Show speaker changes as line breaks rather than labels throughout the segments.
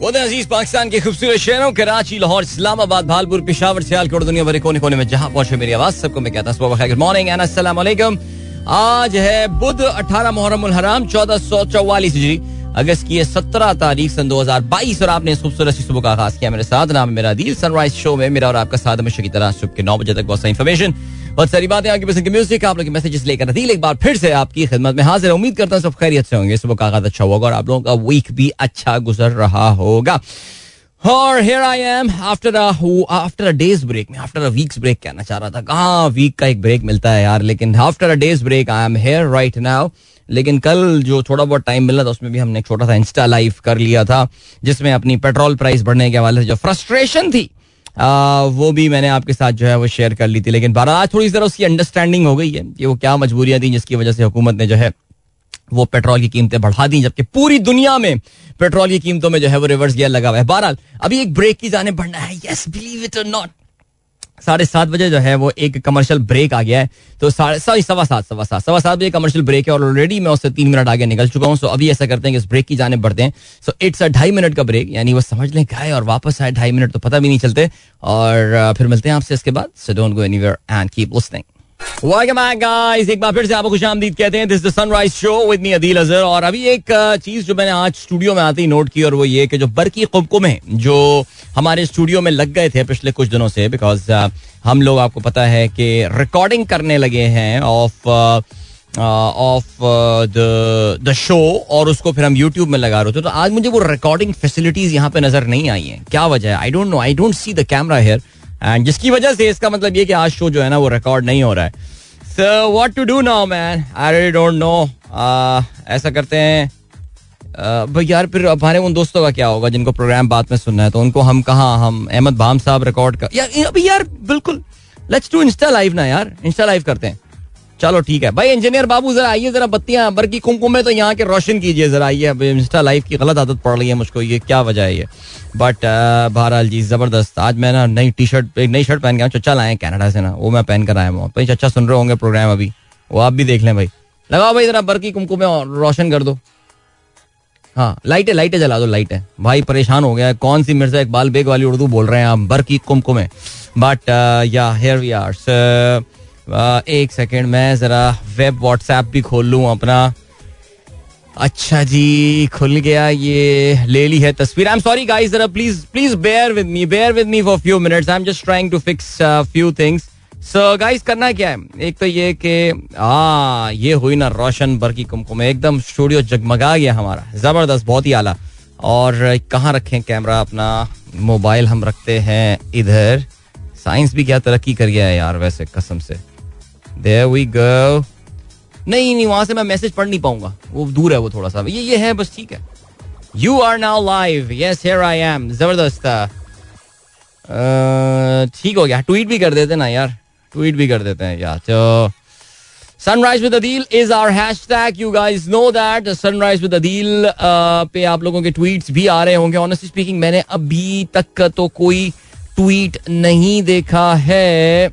अज़ीज़ पाकिस्तान के खूबसूरत शहरों, कराची, लाहौर, इस्लामाबाद, भालपुर, पिशावर, सियालकोट दुनिया भर कोने कोने में जहाँ पहुँचे मेरी आवाज़, सबको मैं कहता हूँ गुड मॉर्निंग एंड आज है बुध 18 मुहर्रम हराम, चौदह सौ चौवालीस जी अगस्त की सत्रह तारीख, सन 2022 और आपने इस खूबसूरत सुबह का आगाज़ किया मेरे साथ। नाम है मेरा दिल सनराइज शो में मेरा और आपका साथ हमेशा की तरह सुबह के नौ बजे तक बहुत सारी इन्फॉर्मेशन बहुत सारी बातें आपकी पसंद की म्यूज़िक आप लोग के मैसेजेस लेकर दिल एक बार फिर से आपकी खिदमत में हाजिर उम्मीद करता हूँ सब खैरियत से होंगे। सुबह का अच्छा होगा और आप लोगों का वीक भी अच्छा गुजर रहा होगा। और I am, after a after a day's break में, after a week's break कहना चाह रहा था। कहाँ वीक का एक ब्रेक मिलता है यार? लेकिन after a day's break, I am here right now लेकिन कल जो थोड़ा बहुत टाइम मिला था, उसमें भी हमने छोटा सा इंस्टा लाइव कर लिया था, जिसमें अपनी पेट्रोल प्राइस बढ़ने के हवाले से जो फ्रस्ट्रेशन थी आ, वो भी मैंने आपके साथ जो है वो शेयर कर ली थी लेकिन बारह आज थोड़ी सी उसकी अंडरस्टैंडिंग हो गई है कि वो क्या मजबूरियाँ थी जिसकी वजह से हुकूमत ने जो है वो पेट्रोल की कीमतें बढ़ा दी जबकि पूरी दुनिया में पेट्रोल की कीमतों में जो है वो रिवर्स गियर लगा हुआ है। बहरहाल अभी एक ब्रेक की जाने बढ़ना है। Yes believe it or not साढ़े सात बजे जो है वो एक कमर्शियल ब्रेक आ गया है। तो साढ़े, सॉरी, सवा सात सवा सात सवा सात बजे कमर्शियल ब्रेक है और ऑलरेडी मैं उससे तीन मिनट आगे निकल चुका हूँ। सो अभी ऐसा करते हैं कि इस ब्रेक की जाने बढ़ते हैं। सो इट्स अ ढाई मिनट का ब्रेक यानी वो समझ लें गए और वापस आए ढाई मिनट तो पता भी नहीं चलते। और, फिर मिलते हैं आपसे इसके बाद। So don't go anywhere and keep listening Welcome back, guys. एक बार फिर से आपको खुश आमदीद कहते हैं। This the sunrise show with me Adeel Azhar और अभी एक चीज़ जो मैंने आज स्टूडियो में आती नोट की, और वो ये कि जो बरकी कुमकुम है, जो हमारे स्टूडियो में लग गए थे पिछले कुछ दिनों से बिकॉज़ हम लोग, आपको पता है कि रिकॉर्डिंग करने लगे हैं ऑफ़ ऑफ़ द शो और उसको फिर हम यूट्यूब में लगा रहे थे तो आज मुझे वो रिकॉर्डिंग फैसिलिटीज़ यहाँ पे नज़र नहीं आई हैं। क्या वजह है? I don't know I don't see the camera here and जिसकी वजह से इसका मतलब ये कि आज शो जो है ना वो रिकॉर्ड नहीं हो रहा है। So what to do now man I really don't know ऐसा करते हैं। Uh, भाई यार फिर हमारे उन दोस्तों का क्या होगा जिनको प्रोग्राम बाद में सुनना है? तो उनको हम कहाँ हम अहमद भाम साहब रिकॉर्ड कर यार अभी यार बिल्कुल। लेट्स डू इंस्टा लाइव ना यार। इंस्टा लाइव करते हैं। चलो ठीक है। भाई इंजीनियर बाबू जरा आइए जरा बत्तियाँ बर की कुमकुम में तो यहाँ के रोशन कीजिए जरा आइए। इंस्टा लाइव की गलत आदत पड़ रही है मुझको ये क्या वजह है ये? बट uh, बहरहाल जी ज़बरदस्त। आज मैं ना नई टी शर्ट एक नई शर्ट पहन के चचा लाए कनाडा से ना वो मैं पहन कर आया हूँ। भाई चचा सुन रहे होंगे प्रोग्राम अभी वो आप भी देख लें भाई। लगाओ भाई जरा बरकी कुमकुम में रोशन कर दो। हाँ लाइटें लाइटें जला दो लाइटें भाई परेशान हो गया है कौन सी मिर्ज़ा इकबाल बेग वाली उर्दू बोल रहे हैं आप? बरकी कुमकुम but yeah here we are एक सेकेंड मैं जरा वेब व्हाट्सएप भी खोल लूँ अपना। अच्छा जी, खुल गया ये, ले ली है तस्वीर। आई एम सॉरी गाइस जरा please please bear with me bear with me for few minutes I am just trying to fix few things so guys करना क्या है? एक तो ये कि आ ये हुई ना रोशन बर की कुमकुम। एकदम स्टूडियो जगमगा गया हमारा। ज़बरदस्त, बहुत ही आला। और कहाँ रखें कैमरा अपना? मोबाइल हम रखते हैं इधर। साइंस भी क्या तरक्की कर गया है यार, वैसे कसम से। देयर वी गो नहीं नहीं, वहाँ से मैं मैसेज पढ़ नहीं पाऊँगा। वो दूर है वो थोड़ा सा। ये ये है, बस ठीक है। You are now live yes here I am ज़बरदस्त। ठीक हो गया। ट्वीट भी कर देते ना यार। ट्वीट भी कर देते हैं। यार तो sunrise with Adeel is our hashtag you guys know that sunrise with Adeel पे आप लोगों के ट्वीट्स भी आ रहे होंगे। ऑनेस्टली स्पीकिंग मैंने अभी तक तो कोई ट्वीट नहीं देखा है।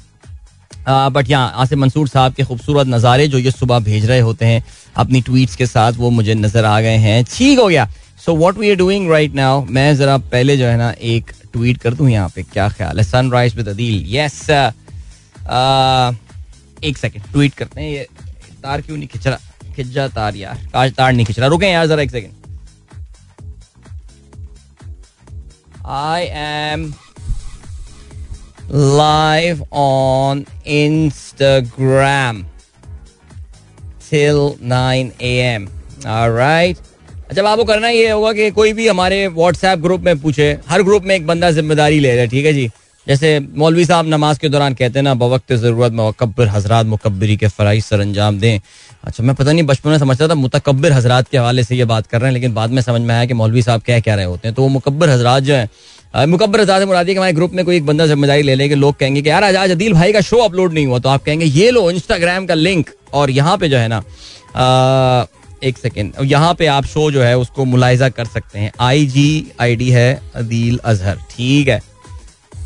बट यहाँ आसिफ मंसूर साहब के खूबसूरत नज़ारे जो ये सुबह भेज रहे होते हैं, अपनी ट्वीट्स के साथ वो मुझे नज़र आ गए हैं। ठीक हो गया। So what we are doing right now मैं जरा पहले जो है ना एक ट्वीट कर दूँ यहाँ पे, क्या ख्याल है? सनराइज विद अदील यस एक सेकेंड ट्वीट करते हैं। ये तार क्यों नहीं खिंच रहा? खिंच जा तार यार। काश तार नहीं खिंच रहा। रुके यार जरा एक second I am live on Instagram till 9 a.m. Alright. अच्छा आपको करना ये होगा कि कोई भी हमारे व्हाट्सएप ग्रुप में पूछे, हर ग्रुप में एक बंदा ज़िम्मेदारी ले रहे ठीक है जी जैसे मौलवी साहब नमाज़ के दौरान कहते हैं ना, बवक्त ज़रूरत मुकबर हजरात मुकबरी के फ़राइज सर अंजाम दें अच्छा मैं पता नहीं, बचपन में समझता था मुतकबर हजरात के हवाले से ये बात कर रहे हैं, लेकिन बाद में समझ में आया कि मौलवी साहब क्या कह रहे होते हैं तो वो मुकबर हजरात जो है मुकबर आज़ाद मुरादी के हमारे ग्रुप में कोई एक बंदा ज़िम्मेदारी ले लेंगे लोग कहेंगे कि यार आज आज अदील भाई का शो अपलोड नहीं हुआ तो आप कहेंगे ये लो इंस्टाग्राम का लिंक और यहाँ पे जो है ना एक सेकेंड यहाँ पे आप शो जो है उसको मुलायजा कर सकते हैं। आई जी आई डी है अदील अजहर ठीक है।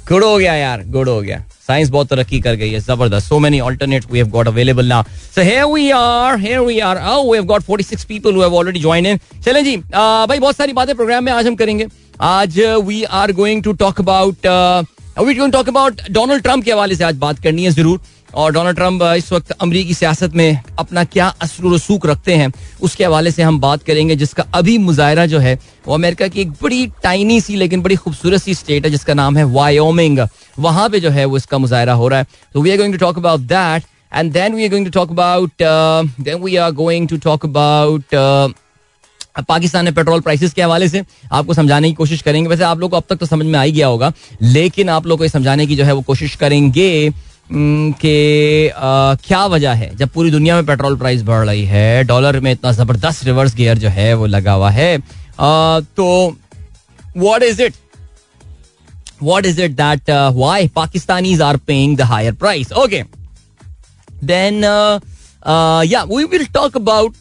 गुड हो गया यार गुड हो गया। साइंस बहुत तरक्की कर गई है ज़बरदस्त। So many alternate we have got available now so here we are here we are we have got 46 people who have already join in चलें जी आ, भाई बहुत सारी बातें प्रोग्राम में आज हम करेंगे। आज we are going to talk about we going talk about Donald Trump के हवाले से आज बात करनी है ज़रूर। और डोनाल्ड ट्रंप इस वक्त अमरीकी सियासत में अपना क्या असर रसूख रखते हैं, उसके हवाले से हम बात करेंगे, जिसका अभी मुजाहरा जो है, वो अमेरिका की एक बड़ी टाइनी सी लेकिन बड़ी खूबसूरत सी स्टेट है, जिसका नाम है वायोमिंग वहाँ पे जो है वो इसका मुजाहरा हो रहा है। तो we are going to talk about that and then we are going to talk about then we are going to talk about Pakistan में पेट्रोल प्राइसेस के हवाले से आपको समझाने की कोशिश करेंगे। वैसे आप लोग को अब तक तो समझ में आ ही गया होगा लेकिन आप लोग को समझाने की जो है वो कोशिश करेंगे कि क्या वजह है जब पूरी दुनिया में पेट्रोल प्राइस बढ़ रही है डॉलर में इतना ज़बरदस्त रिवर्स गियर जो है वो लगा हुआ है। आ, तो what is it what is it that why Pakistanis are paying the higher price? Okay then yeah we will talk about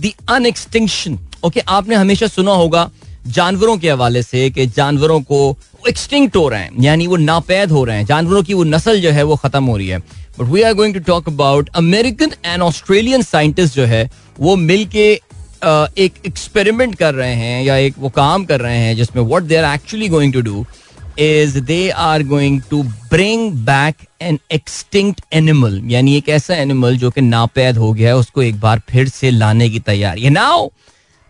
the unextinction okay, आपने हमेशा सुना होगा जानवरों के हवाले से कि जानवरों को एक्सटिंक्ट हो रहे हैं, यानी वो नापैद हो रहे हैं। जानवरों की वो नस्ल जो है वो खत्म हो रही है। But we are going to talk about American and Australian scientist जो है, वो मिल के एक एक्सपेरिमेंट कर रहे हैं या एक वो काम कर रहे हैं जिसमें what they are actually going to do is they are going to bring back an extinct animal यानी एक ऐसा एनिमल जो कि नापैद हो गया है, उसको एक बार फिर से लाने की तैयारी है। Now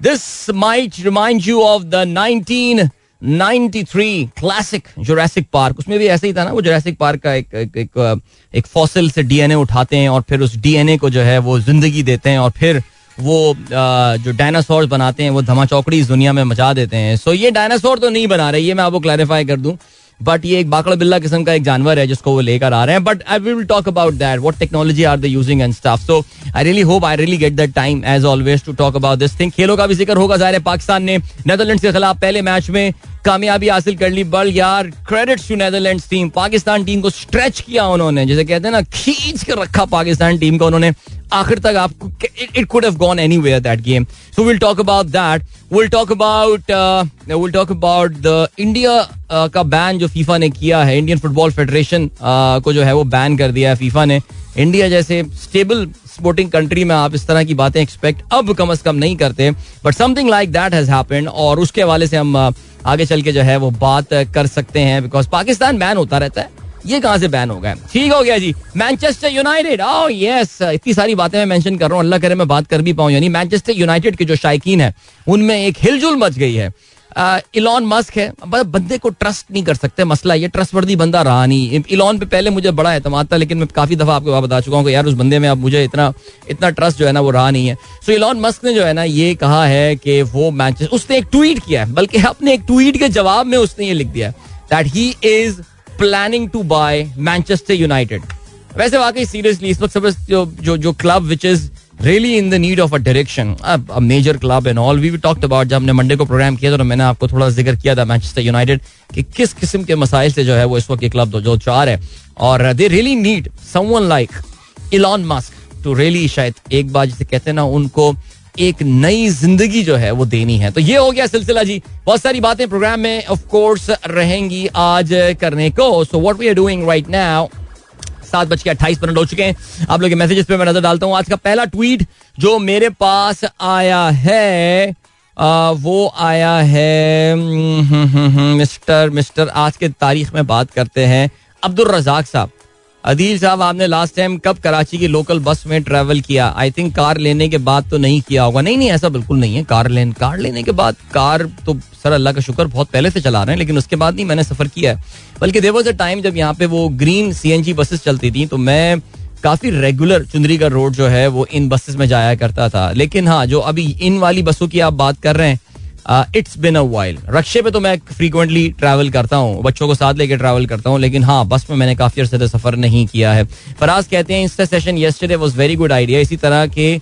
this might remind you of the 1993 classic Jurassic Park उसमें भी ऐसा ही था ना वो जोरासिक पार्क का एक एक, एक, एक फॉसिल से डीएनए उठाते हैं और फिर उस डीएनए को जो है वो ज़िंदगी देते हैं और फिर वो जो डायनासोर बनाते हैं वो धमा चौकड़ी इस दुनिया में मचा देते हैं। सो ये डायनासोर तो नहीं बना रहे ये मैं आपको क्लैरिफाई कर दूँ। बट ये एक बाकड़ बिल्ला किस्म का एक जानवर है जिसको वो लेकर आ रहे हैं। But I will talk about that what technology are the using and stuff so I really hope I really get the time as always to talk about this thing खेलों का भी ज़िक्र होगा, ज़ाहिर पाकिस्तान ने नेदरलैंड के खिलाफ पहले मैच में कामयाबी हासिल कर ली। बल यार credit to Netherland team Pakistan team को स्ट्रेच किया उन्होंने। जैसे कहते हैं ना खींच के रखा पाकिस्तान टीम को उन्होंने। आखिर तक आपको it could have gone anywhere that game so will talk about that will talk about will talk about the India का बैन जो फीफा ने किया है। इंडियन फुटबॉल फेडरेशन को जो है वो बैन कर दिया है फीफा ने। इंडिया जैसे स्टेबल स्पोर्टिंग कंट्री में आप इस तरह की बातें एक्सपेक्ट अब कम अज कम नहीं करते। But something like that has happened और उसके हवाले से हम uh, आगे चल के जो है वो बात कर सकते हैं बिकॉज़ पाकिस्तान बैन होता रहता है। ये कहाँ से बैन हो गया? ठीक हो गया जी। मैनचेस्टर यूनाइटेड ओ यस इतनी सारी बातें मैं मेंशन कर रहा हूँ। अल्लाह करे मैं बात कर भी पाऊँ, यानी मैनचेस्टर यूनाइटेड के जो शायकीन है, उनमें एक हिलजुल मच गई है। इलॉन मस्क है। बंदे को ट्रस्ट नहीं कर सकते, मसला ये ट्रस्टवर्दी बंदा रहा नहीं। इलॉन पे पहले मुझे बड़ा एतमाद था, लेकिन मैं काफ़ी दफ़ा आपको बता चुका हूँ कि यार उस बंदे में अब मुझे इतना इतना ट्रस्ट जो है ना, वो रहा नहीं है। सो इलॉन मस्क ने जो है ना, ये कहा है कि वो मैच उसने एक ट्वीट किया है, बल्कि अपने एक ट्वीट के जवाब में उसने ये लिख दिया that he is planning to buy Manchester United वैसे वाकई सीरियसली इस वक्त जो जो club which is really in the need of a direction major club and all we talked about जब हमने मंडे को प्रोग्राम किया तो मैंने आपको थोड़ा ज़िक्र किया था मैनचेस्टर यूनाइटेड कि किस किस्म के मसाइल से जो है वो इस वक्त क्लब जो चार है। और they really need someone like Elon Musk to really शायद एक बार जिसे कहते हैं ना, उनको एक नई ज़िंदगी जो है वो देनी है। तो ये हो गया सिलसिला जी। बहुत सारी बातें प्रोग्राम में ऑफ़ कोर्स रहेंगी आज करने को। So what we are doing right now सात बज के अट्ठाईस मिनट हो चुके हैं। आप लोग के मैसेजेस पे मैं नज़र डालता हूँ। आज का पहला ट्वीट जो मेरे पास आया है आ, वो आया है हम्म, हम्म, हम्म, मिस्टर मिस्टर आज के तारीख में बात करते हैं अब्दुल रजाक साहब। अदील साहब, आपने लास्ट टाइम कब कराची की लोकल बस में ट्रेवल किया? आई थिंक कार लेने के बाद तो नहीं किया होगा। नहीं नहीं, ऐसा बिल्कुल नहीं है। कार लेन कार लेने के बाद कार तो सर, अल्लाह का शुक्र, बहुत पहले से चला रहे हैं, लेकिन उसके बाद नहीं मैंने सफ़र किया है। बल्कि देर वॉज़ अ टाइम जब यहाँ पे वो ग्रीन सीएनजी बसेस चलती थी तो मैं काफ़ी रेगुलर चुंदरी का रोड जो है, वो इन बसेस में जाया करता था। लेकिन हाँ जो अभी इन वाली बसों की आप बात कर रहे हैं इट्स बिन अ वाइल रक्शे पे तो मैं फ्रीक्वेंटली ट्रैवल करता हूँ, बच्चों को साथ लेके ट्रैवल करता हूँ, लेकिन हाँ बस में मैंने काफ़ी अर्से सफ़र नहीं किया है। फराज कहते हैं insta session yesterday was very good idea इसी तरह के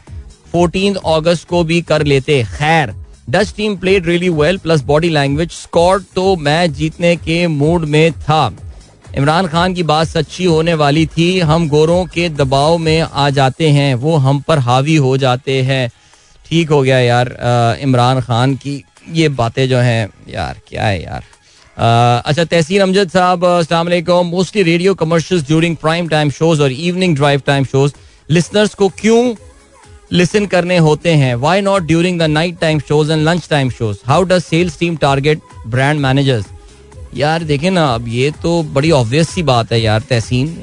फोर्टीन अगस्त को भी कर लेते। खैर Dutch team played really well plus body language Scott तो मैच जीतने के मूड में था। इमरान खान की बात सच्ची होने वाली थी। हम गोरों के दबाव में आ जाते हैं, वो हम पर हावी हो जाते हैं। ठीक हो गया यार इमरान खान की ये बातें जो हैं, यार, क्या है यार? अच्छा तहसीन अमजद साहब, अस्सलाम mostly radio commercials during prime time shows और evening drive time shows, listeners को क्यों लिसन करने होते हैं? Why not during the night time shows and lunch time shows how does sales team target brand managers यार, देखे ना, अब ये तो बड़ी ऑब्वियस सी बात है यार, तहसीन।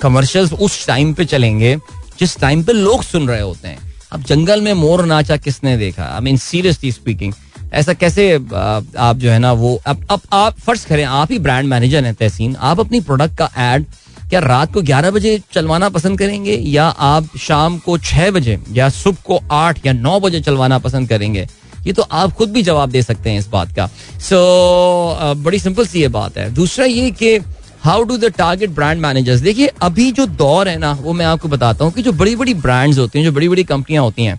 कमर्शियल्स उस टाइम पे चलेंगे जिस टाइम पे लोग सुन रहे होते हैं। अब जंगल में मोर नाचा किसने देखा? आई मीन सीरियसली स्पीकिंग ऐसा कैसे आप जो है ना वो अब अब आप फ़र्ज़ करें आप ही ब्रांड मैनेजर हैं तहसीन आप अपनी प्रोडक्ट का एड क्या रात को 11 बजे चलवाना पसंद करेंगे या आप शाम को 6 बजे या सुबह को 8 या 9 बजे चलवाना पसंद करेंगे? ये तो आप खुद भी जवाब दे सकते हैं इस बात का। सो so, बड़ी सिंपल सी ये बात है। दूसरा ये कि how do the target brand managers देखिए अभी जो दौर है ना वो मैं आपको बताता हूँ कि जो बड़ी बड़ी ब्रांड्स होती हैं जो बड़ी बड़ी कंपनियाँ होती हैं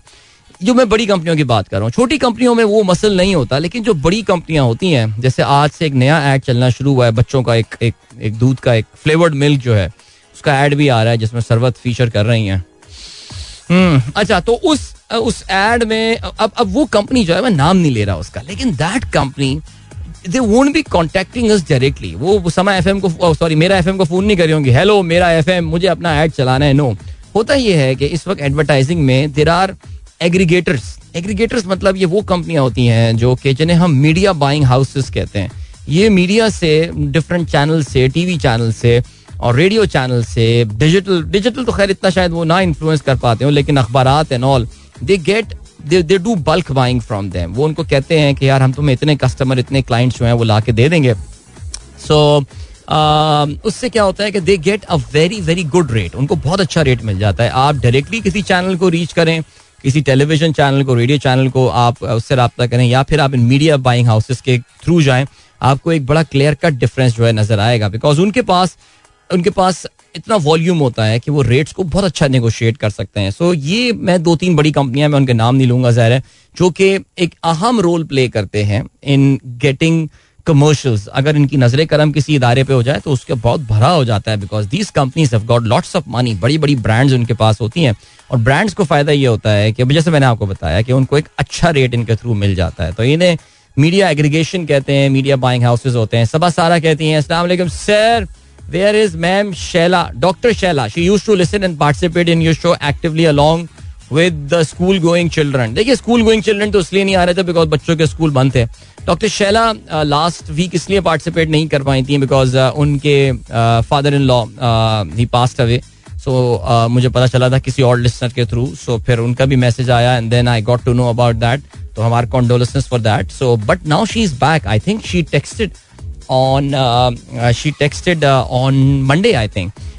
जो मैं बड़ी कंपनियों की बात कर रहा हूँ, छोटी कंपनियों में वो मसल नहीं होता, लेकिन जो बड़ी कंपनियाँ होती हैं, जैसे आज से एक नया एड चलना शुरू हुआ है, बच्चों का एक एक एक दूध का एक फ्लेवर्ड मिल्क जो है, उसका एड भी आ रहा है, जिसमें सरबत फीचर कर रही हैं। हम्म अच्छा तो उस उस एड में, अब अब वो कंपनी जो है, मैं नाम नहीं ले रहा उसका, लेकिन that company they won't be contacting us directly वो समय एफएम को सॉरी मेरा एफएम को फ़ोन नहीं करी होंगी। हेलो मेरा एफएम मुझे अपना एड चलाना है नो होता ये है कि इस वक्त एडवर्टाइजिंग में देर आर एग्रीगेटर्स एग्रीगेटर्स मतलब ये वो कंपनियाँ होती हैं जो कि जिन्हें हम मीडिया बाइंग हाउसेस कहते हैं। ये मीडिया से डिफरेंट चैनल से टीवी चैनल से और रेडियो चैनल से डिजिटल डिजिटल तो खैर इतना शायद वो ना इन्फ्लुएंस कर पाते हो लेकिन अखबार and all they get they they do bulk buying from them वो उनको कहते हैं कि यार हम तुम्हें इतने कस्टमर इतने क्लाइंट्स जो हैं वो ला के दे देंगे। सो so, उससे क्या होता है कि they get a very very good rate उनको बहुत अच्छा रेट मिल जाता है। आप डायरेक्टली किसी चैनल को रीच करें किसी टेलीविज़न चैनल को रेडियो चैनल को आप उससे रबता करें या फिर आप इन मीडिया बाइंग हाउसेस के थ्रू जाएँ आपको एक बड़ा क्लियर कट डिफरेंस जो है नज़र आएगा। बिकॉज़ उनके पास उनके पास इतना वॉल्यूम होता है कि वो रेट्स को बहुत अच्छा नेगोशिएट कर सकते हैं। सो so, ये मैं दो तीन बड़ी कंपनियाँ मैं उनके नाम नहीं लूँगा ज़ाहिर जो कि एक अहम रोल प्ले करते हैं इन गेटिंग कमर्शियल्स अगर इनकी नज़र करम किसी इदारे पे हो जाए तो उसके बहुत भरा हो जाता है because these companies have got lots of money बड़ी बड़ी ब्रांड्स उनके पास होती हैं। और ब्रांड्स को फ़ायदा ये होता है कि जैसे मैंने आपको बताया कि उनको एक अच्छा रेट इनके थ्रू मिल जाता है। तो इन्हें मीडिया एग्रीगेशन कहते हैं मीडिया बाइंग हाउसेज होते हैं, सबा सारा कहती हैं असला sir where is ma'am Shaila doctor Shaila she use to listen and participate in your show actively along with the school going children देखिए स्कूल गोइंग चिल्ड्रन तो इसलिए नहीं आ रहे थे बिकॉज़ बच्चों के स्कूल बंद थे। डॉक्टर शैला लास्ट वीक इसलिए पार्टिसिपेट नहीं कर पाई थी बिकॉज़ uh, उनके father in law he passed away so मुझे पता चला था किसी और लिस्टर के थ्रू सो फिर उनका भी मैसेज आया and then I got to know about that तो हमारे condolence for that so but now she is back I think she texted on uh, uh, she texted uh, on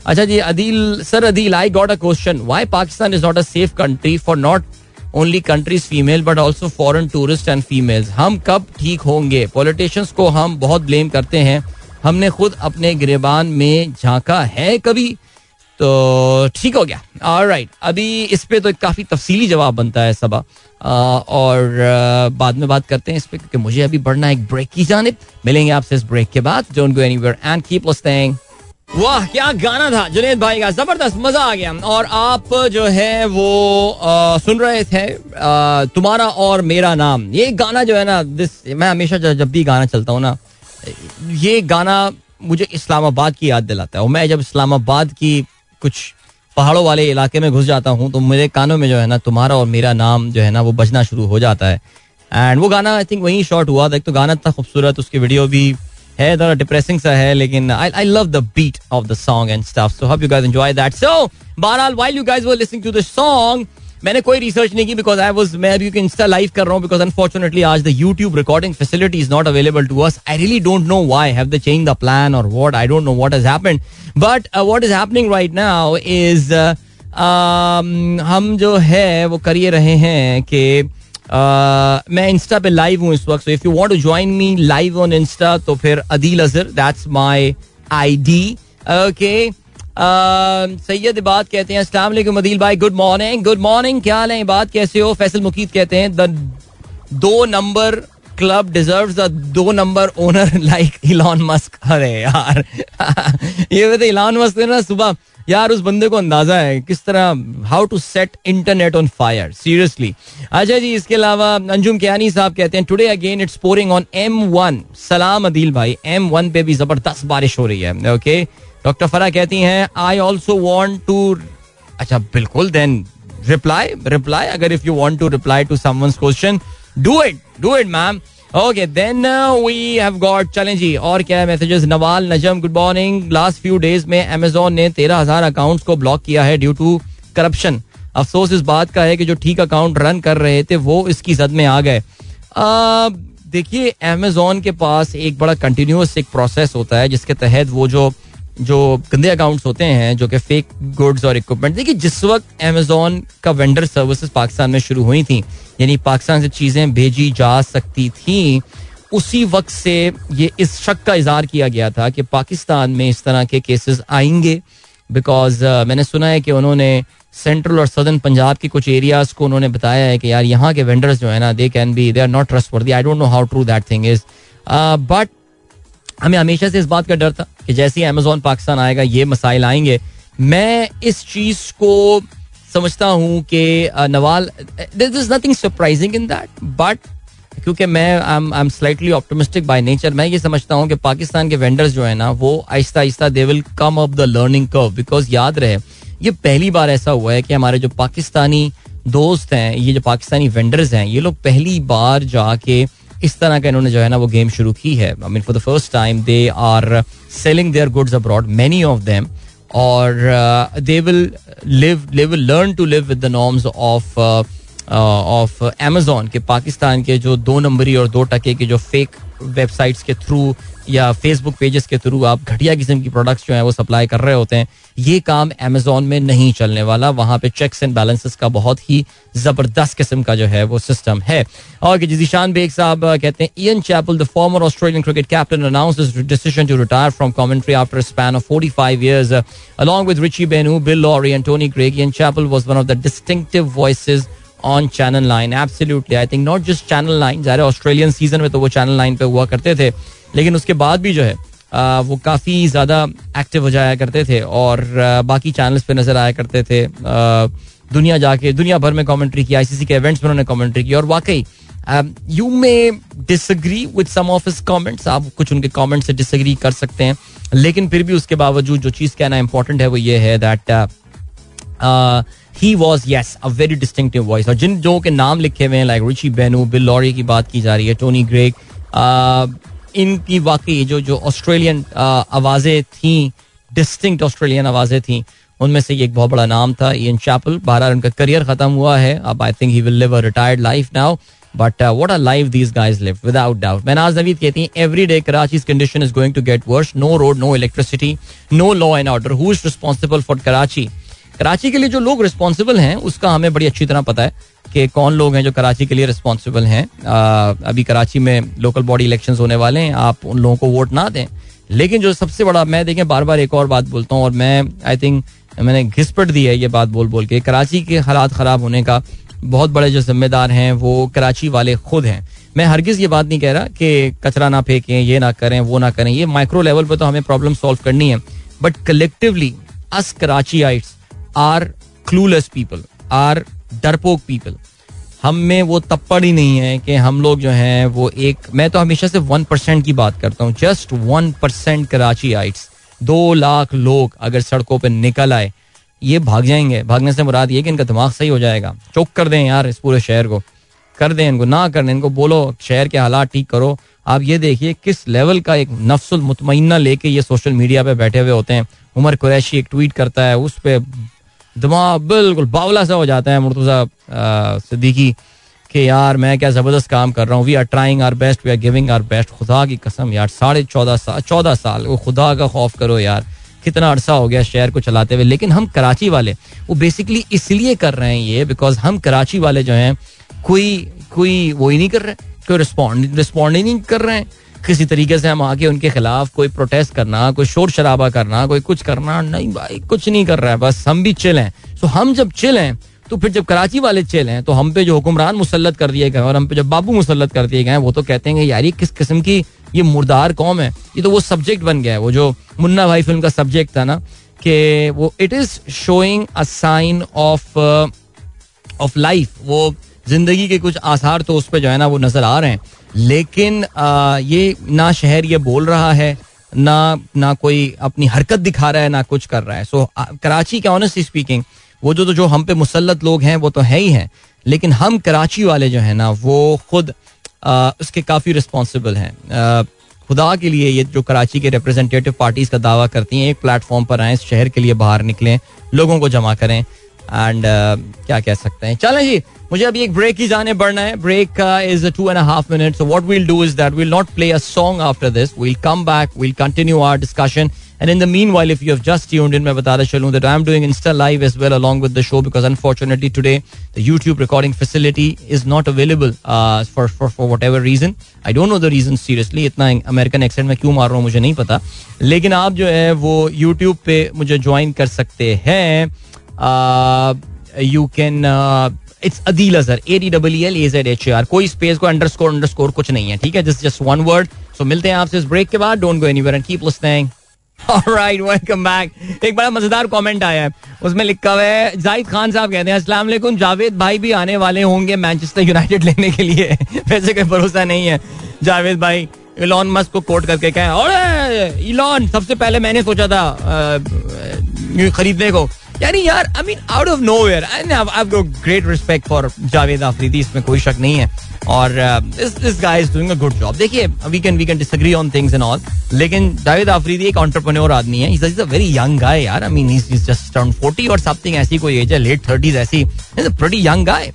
अच्छा जी, Adeel, sir Adeel I got a question why Pakistan is not a safe country for not only countries female but also foreign tourist and females हम कब ठीक होंगे? Politicians को हम बहुत blame करते हैं। हमने खुद अपने गिरबान में झांका है कभी? तो ठीक हो गया। और राइट अभी इस पर तो एक काफ़ी तफसीली जवाब बनता है सबा। और बाद में बात करते हैं इस पर क्योंकि मुझे अभी बढ़ना है एक ब्रेक की जानब। मिलेंगे आपसे इस ब्रेक के बाद। Don't go any and keep listening वाह क्या गाना था। जुनेद भाई का ज़बरदस्त मज़ा आ गया। और आप जो है वो आ, सुन रहे थे आ, तुम्हारा और मेरा नाम। ये गाना जो है ना दिस मैं हमेशा जब भी गाना चलता हूँ ना ये गाना मुझे इस्लामाबाद की याद दिलाता है। और मैं जब इस्लामाबाद की कुछ पहाड़ों वाले इलाके में घुस जाता हूँ तो मेरे कानों में जो है ना तुम्हारा और मेरा नाम जो है ना वो बजना शुरू हो जाता है। एंड वो गाना आई थिंक वहीं शॉर्ट हुआ था। एक तो गाना इतना खूबसूरत उसकी वीडियो भी है, थोड़ा डिप्रेसिंग सा है, लेकिन I I love the beat of the song and stuff so hope you guys enjoy that so बहरहाल while you guys were listening to the song मैंने कोई रिसर्च नहीं की बिकॉज़ आई वाज मैं अभी इंस्टा लाइव कर रहा हूँ बिकॉज़ अनफॉर्चुनेटली आज the YouTube recording facility is not available to us I really don't know why have the change the plan और what I don't know what has happened but what is happening right now is हम जो है, वो करिए रहे हैं कि मैं इंस्टा पे लाइव हूँ इस वक्त so if you want to join me live on insta तो फिर Adeel Azhar that's my ID okay Syed बात कहते हैं अस्सलाम वालेकुम अदील भाई गुड मॉर्निंग गुड मॉर्निंग क्या हाल है बात कैसे हो? फैसल मुकीद कहते हैं द दो नंबर क्लब डिजर्व द दो number owner like Elon Musk अरे यार, ये तो इलॉन मस्क ना, सुबह यार, उस बंदे को अंदाज़ा है किस तरह how to set internet on fire seriously अच्छा जी, इसके अलावा अंजुम कियानी साहब कहते हैं today again it's pouring on M one सलाम अदील भाई एम वन पे भी ज़बरदस्त बारिश हो रही है ओके डॉक्टर फरा कहती हैं आई ऑल्सो वॉन्ट टू अच्छा बिल्कुल देन रिप्लाई रिप्लाई अगर if you want to reply to someone's question do it do it ma'am okay then we have got चलें जी और क्या है messages Nawal Najam good morning last few days में Amazon ने तेरह हज़ार अकाउंट्स को ब्लॉक किया है ड्यू टू करप्शन अफसोस इस बात का है कि जो ठीक अकाउंट रन कर रहे थे वो इसकी जद में आ गए देखिए अमेजोन के पास एक बड़ा कंटिन्यूस एक प्रोसेस होता है, जिसके तहत वो जो जो गंदे अकाउंट्स होते हैं जो कि फेक गुड्स और इक्विपमेंट देखिए जिस वक्त अमेजोन का वेंडर सर्विसेज़ पाकिस्तान में शुरू हुई थी यानी पाकिस्तान से चीज़ें भेजी जा सकती थी उसी वक्त से ये इस शक का इजहार किया गया था कि पाकिस्तान में इस तरह के केसेस आएँगे। बिकॉज़ uh, मैंने सुना है कि उन्होंने सेंट्रल और सदर्न पंजाब के कुछ एरियाज़ को उन्होंने बताया है कि यार यहाँ के वेंडर्स जो है ना they can be they are not trustworthy I don't know how true that thing is but हमें हमेशा से इस बात का डर था कि जैसे ही अमेजोन पाकिस्तान आएगा, ये मसाइल आएँगे। मैं इस चीज़ को समझता हूँ कि Nawal this is nothing surprising in that but क्योंकि मैं I am slightly optimistic by nature मैं ये समझता हूँ कि पाकिस्तान के वेंडर्स जो है ना, वो आहिस्ता आहिस्ता they will come up the learning curve because याद रहे, ये पहली बार ऐसा हुआ है कि हमारे जो पाकिस्तानी दोस्त हैं, ये जो पाकिस्तानी वेंडर्स हैं, ये लोग पहली बार जाके इस तरह का इन्होंने जो है ना वो गेम शुरू की है. I mean for the first time they are selling their goods abroad many of them और they will live they will learn to live with the norms of of Amazon के पाकिस्तान के जो दो नंबरी और दो टके के जो फेक वेबसाइट्स के थ्रू या फेसबुक पेजेस के थ्रू आप घटिया किस्म की प्रोडक्ट्स जो है वो सप्लाई कर रहे होते हैं. ये काम अमेजोन में नहीं चलने वाला। वहाँ पे चेक्स एंड बैलेंसेस का बहुत ही ज़बरदस्त किस्म का जो है वो सिस्टम है। और जिशान बेग साहब कहते हैं Ian Chappell the former Australian cricket captain announce decision to retire from commentary after span of 45 years uh, along with Richie Benu, Bill Laurie and Tony Craig Ian Chappell was one of the distinctive voices on Channel Nine absolutely I think not just Channel Nine ज़ाहिर Australian season में तो वो channel nine पे हुआ करते थे। लेकिन उसके बाद भी जो है वो काफ़ी ज़्यादा एक्टिव हो जाया करते थे और बाकी चैनल्स पे नज़र आया करते थे। दुनिया जाके, दुनिया भर में कमेंट्री की आईसीसी के इवेंट्स में उन्होंने कमेंट्री की और वाकई you may disagree with some of his comments आप कुछ उनके कमेंट से डिसग्री कर सकते हैं, लेकिन फिर भी उसके बावजूद जो चीज़ कहना इंपॉर्टेंट है वो ये है that he was yes a very distinctive voice और जिन जो के नाम लिखे हुए हैं like Richie Benaud Bill Lawry की बात की जा रही है टोनी ग्रेग इनकी वाकई जो जो ऑस्ट्रेलियन आवाज़ें थी डिस्टिंक्ट ऑस्ट्रेलियन आवाज़ें थी, उनमें से एक बहुत बड़ा नाम था इन चैपल बारह उनका करियर खत्म हुआ है। अब I think he will live a retired life now but what are life these guys live without doubt Mahnaz Naveed कहती हैं every day Karachi condition is going to get worse no road no electricity no law and order who is responsible for Karachi Karachi के लिए जो लोग responsible हैं, उसका हमें बड़ी अच्छी तरह पता है। कि कौन लोग हैं जो कराची के लिए रिस्पॉन्सिबल हैं? अभी कराची में लोकल बॉडी इलेक्शन होने वाले हैं, आप उन लोगों को वोट ना दें। लेकिन जो सबसे बड़ा, मैं देखें बार बार एक और बात बोलता हूँ, और मैं आई थिंक मैंने घिसपट दी है ये बात बोल बोल के। कराची के हालात खराब होने का बहुत बड़े जो जिम्मेदार हैं, वो कराची वाले खुद हैं। मैं हरगिज ये बात नहीं कह रहा कि कचरा ना फेंकें, ये ना करें, वो ना करें। ये माइक्रो लेवल पे तो हमें प्रॉब्लम सॉल्व करनी है। But collectively us Karachiites are clueless people are डरपोक पीपल हम में वो तप्पड़ ही नहीं है कि हम लोग जो हैं वो एक, मैं तो हमेशा से वन परसेंट की बात करता हूँ just one percent Karachiites दो लाख लोग अगर सड़कों पर निकल आए, ये भाग जाएँगे। भागने से मुराद ये कि इनका दिमाग सही हो जाएगा। चौक कर दें यार इस पूरे शहर को। कर दें इनको, ना कर दें इनको, बोलो शहर के हालात ठीक करो। आप ये देखिए किस लेवल का एक नफ्सुल मुतमना लेके ये सोशल मीडिया पे बैठे हुए होते हैं। उमर कुरैशी एक ट्वीट करता है, उस पर दिमाग बिल्कुल बावला सा हो जाता है मुर्तुजा सिद्दीकी, कि यार मैं क्या ज़बरदस्त काम कर रहा हूँ। We are trying our best we are giving our best खुदा की कसम यार, साढ़े चौदह साल चौदह साल, वो खुदा का खौफ करो यार। कितना अरसा हो गया शहर को चलाते हुए। लेकिन हम कराची वाले, वो बेसिकली इसलिए कर रहे हैं ये बिकॉज़ हम कराची वाले जो हैं, कोई कोई वो ही नहीं कर रहे, कोई रिस्पॉन्ड रिस्पॉन्ड ही नहीं कर रहे हैं। किसी तरीके से हम आके उनके खिलाफ कोई प्रोटेस्ट करना, कोई शोर शराबा करना, कोई कुछ करना, नहीं भाई, कुछ नहीं कर रहा है, बस हम भी चिल हैं। तो हम जब चिल हैं तो फिर जब कराची वाले चिल हैं तो हम पे जो हुक्मरान मुसलत कर दिए गए और हम पे जब बाबू मुसलत कर दिए गए वो तो कहते हैं यार ये किस किस्म की, ये मुर्दार कौम है। ये तो वो सब्जेक्ट बन गया है, वो जो मुन्ना भाई फ़िल्म का सब्जेक्ट था ना, कि वो it is showing a sign of of life वो ज़िंदगी के कुछ आसार तो उस पर जो है ना, वो नज़र आ रहे हैं। लेकिन आ, ये ना शहर ये बोल रहा है ना ना कोई अपनी हरकत दिखा रहा है ना कुछ कर रहा है। सो कराची के ऑनेस्टली स्पीकिंग वो जो तो जो हम पे मुसलत लोग हैं वो तो है ही हैं लेकिन हम कराची वाले जो है ना वो खुद आ, उसके काफ़ी रिस्पॉन्सिबल हैं। खुदा के लिए ये जो कराची के रिप्रेजेंटेटिव पार्टीज़ का दावा करती हैं एक प्लेटफॉर्म पर आए शहर के लिए बाहर निकलें लोगों को जमा करें। एंड uh, क्या कह सकते हैं चलें जी मुझे अभी एक ब्रेक की जाने बढ़ना है ब्रेक का is two and half minute so what will do is that will not play a song after this will come back will continue our discussion And in the meanwhile, if you have just tuned in, मैं बताता चलूँ that I'm doing Insta Live as well along with the show because unfortunately today the YouTube recording facility is not available uh, for, for for whatever reason. I don't know the reason seriously. इतना American accent में क्यों मार रहा हूँ मुझे नहीं पता. लेकिन आप जो है वो YouTube पे मुझे ज्वाइन कर सकते हैं. You can it's Adeel Azhar A D W L A Z H R कोई स्पेस को अंडरस्कोर अंडरस्कोर कुछ नहीं है, ठीक है? Just just one word so मिलते हैं आपसे इस ब्रेक के बाद. Don't go anywhere and keep listening alright welcome back एक बड़ा मज़ेदार कमेंट आया है। उसमें लिखा हुआ है जाहिद खान साहब कहते हैं, अस्सलाम जावेद भाई भी आने वाले होंगे मैनचेस्टर यूनाइटेड लेने के लिए. वैसे कोई भरोसा नहीं है। जावेद भाई इलॉन मस्क को कोट करके कहें और इलॉन सबसे पहले मैंने सोचा था खरीदने को। यानी यार I mean out of nowhere great respect for Javed Afridi इसमें कोई शक नहीं है। और this guy is doing a good job देखिए we can we can disagree on things and all लेकिन जावेद आफरीदी एक एंटरप्रेन्योर आदमी है। Is a very young guy यार। I mean is just around 40 और समथिंग ऐसी कोई एज है लेट 30s ऐसी। Is a pretty young guy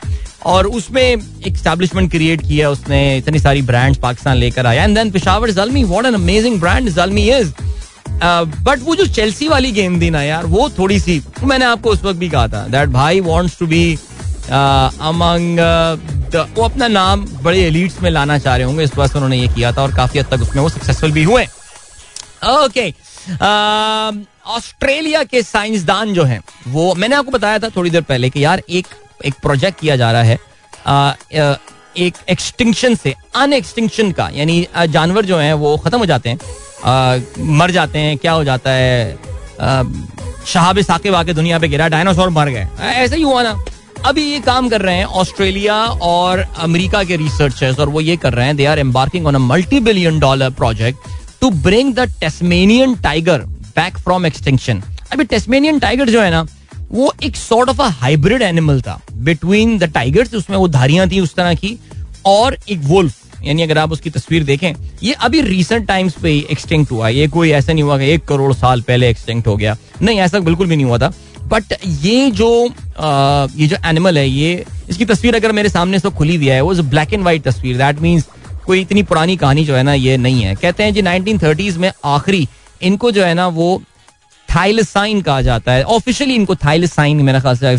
और उसमें एक स्टैब्लिशमेंट क्रिएट किया, उसने इतनी सारी ब्रांड्स पाकिस्तान लेकर आया। And then Peshawar Zalmi what an amazing brand Zalmi is but वो जो चेल्सी वाली गेम थी ना यार, वो थोड़ी सी, मैंने आपको उस वक्त भी कहा था दैट भाई वांट्स टू बी अमंग वो अपना नाम बड़े एलिट्स में लाना चाह रहे होंगे, इस से उन्होंने ये किया था और काफ़ी हद तक उसमें वो सक्सेसफुल भी हुए। ओके ऑस्ट्रेलिया के साइंसदान जो हैं, वो, मैंने आपको बताया था थोड़ी देर पहले कि यार एक एक प्रोजेक्ट किया जा रहा है एक एक्सटिंक्शन से अन एक्सटिंक्शन का, यानी जानवर जो हैं वो खत्म हो जाते हैं। मर जाते हैं, क्या हो जाता है? शहाब साके वाके दुनिया पे गिरा, डायनासोर मर गए। ऐसा ही हुआ ना। अभी ये काम कर रहे हैं ऑस्ट्रेलिया और अमेरिका के रिसर्चर्स और वो ये कर रहे हैं they are embarking on a multi billion dollar project to bring the Tasmanian tiger back from extension अभी टेस्मेनियन टाइगर जो है ना, वो एक sort of a hybrid animal था। बिटवीन द टाइगर्स उसमें वो धारियाँ थी उस तरह की, और एक वुल्फ यानी अगर आप उसकी तस्वीर देखें ये अभी रिसेंट टाइम्स पे ही एक्सटिंक्ट हुआ ये कोई ऐसा नहीं हुआ कि एक करोड़ साल पहले एक्सटिंक्ट हो गया। नहीं ऐसा बिल्कुल भी नहीं हुआ था। बट ये जो आ, ये जो एनिमल है ये इसकी तस्वीर अगर मेरे सामने से खुली हुई है वो ब्लैक एंड व्हाइट तस्वीर। दैट मीन्स कोई इतनी पुरानी कहानी जो है ना ये नहीं है। कहते हैं जी नाइनटीन में आखिरी इनको जो है ना वो थाइलसाइन कहा जाता है। ऑफिशियली इनको थाइलसाइन मेरा ख्याल से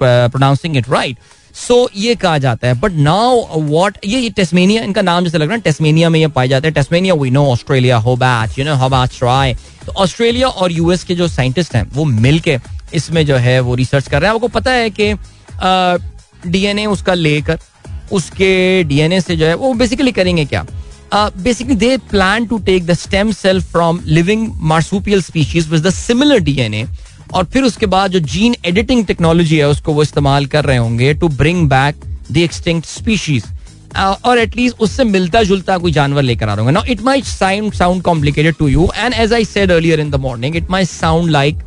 प्रोनाउंसिंग इट राइट सो ये कहा जाता है। बट नाउ वॉट ये टेस्मेनिया इनका नाम जैसे लग रहा है टेस्मेनिया में ये पाए जाते हैं। टेस्मेनिया वी नो ऑस्ट्रेलिया हो बैच यू नो हो बैच ट्राई तो ऑस्ट्रेलिया और यूएस के जो साइंटिस्ट हैं, वो मिलके इसमें जो है, वो रिसर्च कर रहे हैं। आपको पता है कि डीएनए उसका लेकर, उसके डीएनए से जो है, वो बेसिकली करेंगे क्या? Basically they plan to take the stem cell from living marsupial species with the similar DNA और फिर उसके बाद जो जीन एडिटिंग टेक्नोलॉजी है, उसको वो इस्तेमाल कर रहे होंगे to bring back the extinct species और एटलीस्ट उससे मिलता जुलता कोई जानवर लेकर आ रहा now it might sound sound complicated to you and as I said earlier in the morning it might sound like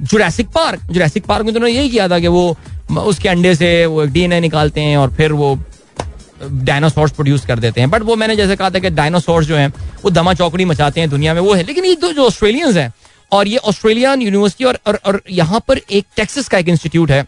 Jurassic Park Jurassic Park में तो यही किया था कि वो उसके अंडे से वो डीएनए निकालते हैं और फिर वो डायनासोर्स प्रोड्यूस कर देते हैं। बट वो मैंने जैसे कहा था कि डायनासोर्स जो हैं, वो दमा चौकड़ी मचाते हैं दुनिया में, वो है। लेकिन ये जो ऑस्ट्रेलियंस हैं और ये ऑस्ट्रेलियन यूनिवर्सिटी और, और, और यहाँ पर एक टेक्सिस का एक इंस्टीट्यूट है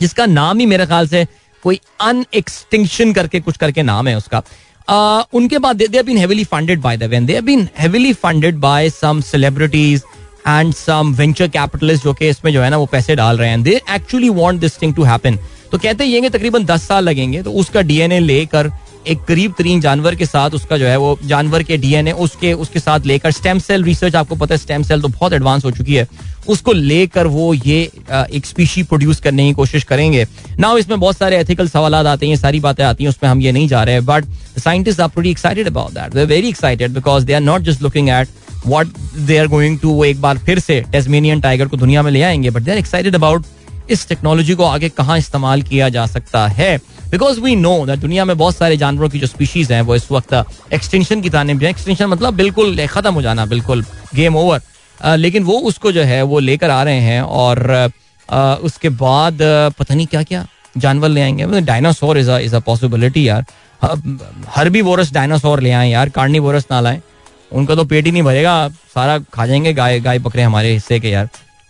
जिसका नाम ही मेरे ख्याल से कोई अन एक्सटिंक्शन करके कुछ करके नाम है उसका। uh, उनके बाद they been heavily funded by the when they been heavily funded by some celebrities and some venture capitalist जो कि इसमें जो है ना वो पैसे डाल रहे हैं। They actually want this thing to happen तो कहते हैं ये तकरीबन दस साल लगेंगे तो उसका डीएनए लेकर एक करीब तरीन जानवर के साथ उसका जो है वो जानवर के डीएनए उसके उसके साथ लेकर स्टेम सेल रिसर्च, आपको पता है स्टेम सेल तो बहुत एडवांस हो चुकी है। उसको लेकर वो ये एक स्पीशी प्रोड्यूस करने की कोशिश करेंगे। ना इसमें बहुत सारे एथिकल सवाल आते हैं सारी बातें आती हैं, उसमें हम ये नहीं जा रहे हैं but scientist are pretty excited about that they very excited because they are not just looking at what they are going to वो एक बार फिर से टेस्मेनियन टाइगर को दुनिया में ले आएँगे but they are excited about इस टेक्नोलॉजी को आगे कहाँ इस्तेमाल किया जा सकता है? बिकॉज़ वी नो दैट दुनिया में बहुत सारे जानवरों की जो स्पीशीज हैं, वो इस वक्त एक्सटेंशन की ताने एक्सटेंशन मतलब बिल्कुल खत्म हो जाना, बिल्कुल गेम ओवर लेकिन वो उसको जो है, वो लेकर आ रहे हैं और उसके बाद पता नहीं क्या क्या जानवर ले आएँगे। Dinosaur is is a possibility यार। हर भी बोरस डायनासोर ले आए यार कार्नी बोरस ना लाए। उनका तो पेट ही नहीं भरेगा, सारा खा जाएँगे गाय गाय बकरे हमारे हिस्से के यार।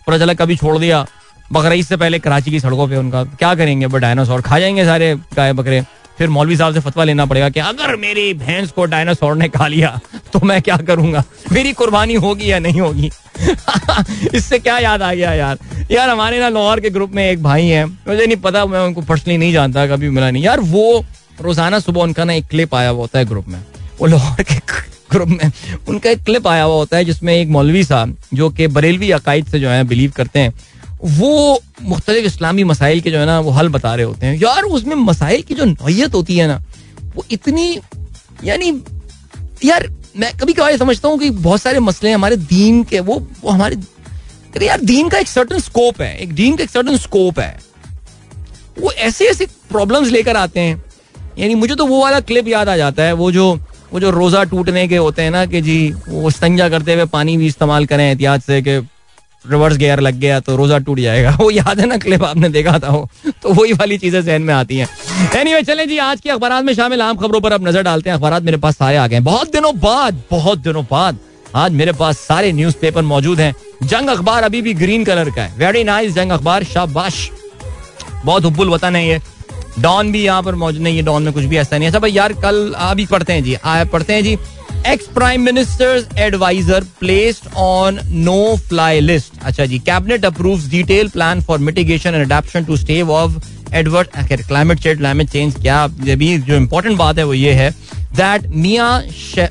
पूरा चला कभी छोड़ दिया बकरीद से पहले कराची की सड़कों पे उनका, क्या करेंगे? वो डायनासोर खा जाएँगे सारे गाय बकरे। फिर मौलवी साहब से फतवा लेना पड़ेगा कि अगर मेरी भैंस को डायनासोर ने खा लिया तो मैं क्या करूँगा? मेरी कुर्बानी होगी या नहीं होगी? इससे क्या याद आ गया यार? यार, हमारे ना लाहौर के ग्रुप में एक भाई है, मुझे नहीं पता, मैं उनको पर्सनली नहीं जानता, कभी मिला नहीं। यार, वो रोज़ाना सुबह उनका ना एक क्लिप आया हुआ होता है ग्रुप में। वो लाहौर के ग्रुप में उनका एक क्लिप आया हुआ होता है, जिसमें एक मौलवी साहब, जो कि बरेलवी अकायद से जो है बिलीव करते हैं। वो मुख्तलिफ़ इस्लामी मसाइल के जो है ना, वो हल बता रहे होते हैं। यार, उसमें मसाइल की जो नोयत होती है ना, वो इतनी, यानी, यार, मैं कभी कभार समझता हूँ कि बहुत सारे मसले हमारे दीन के, वो वो हमारे यार, दीन का एक सर्टन स्कोप है, एक दीन का एक सर्टन स्कोप है। वो ऐसे ऐसे प्रॉब्लम्स लेकर आते हैं। यानी मुझे तो वो वाला क्लिप याद आ जाता है, वो जो वो जो रोजा टूटने के होते हैं ना, कि जी, वो संजा करते हुए पानी भी इस्तेमाल करें एहतियात से कि रिवर्स गेयर लग गया तो रोजा टूट जाएगा। वो याद है ना क्लिप आपने देखा था वो। तो वही वाली चीज़ें जहन में आती हैं। एनीवे anyway, चलें जी आज की अखबार में शामिल आम खबरों पर अब नज़र डालते हैं। अखबार मेरे पास सारे आ गए बहुत दिनों बाद बहुत दिनों बाद आज मेरे पास सारे न्यूज़पेपर मौजूद हैं। जंग अखबार अभी भी ग्रीन कलर का है। वेरी नाइस जंग अखबार शाबाश। बहुत हुब्बुल वतन है ये। डॉन भी यहाँ पर मौजूद नहीं है डॉन में कुछ भी ऐसा नहीं है। सब यार कल अभी पढ़ते हैं जी। आए पढ़ते हैं जी। Ex prime minister's adviser placed on no fly list अच्छा जी cabinet approve detail plan for mitigation and adaptation to stave off adverse climate change climate change क्या अभी जो इंपॉर्टेंट बात है वो ये है दैट मियाँ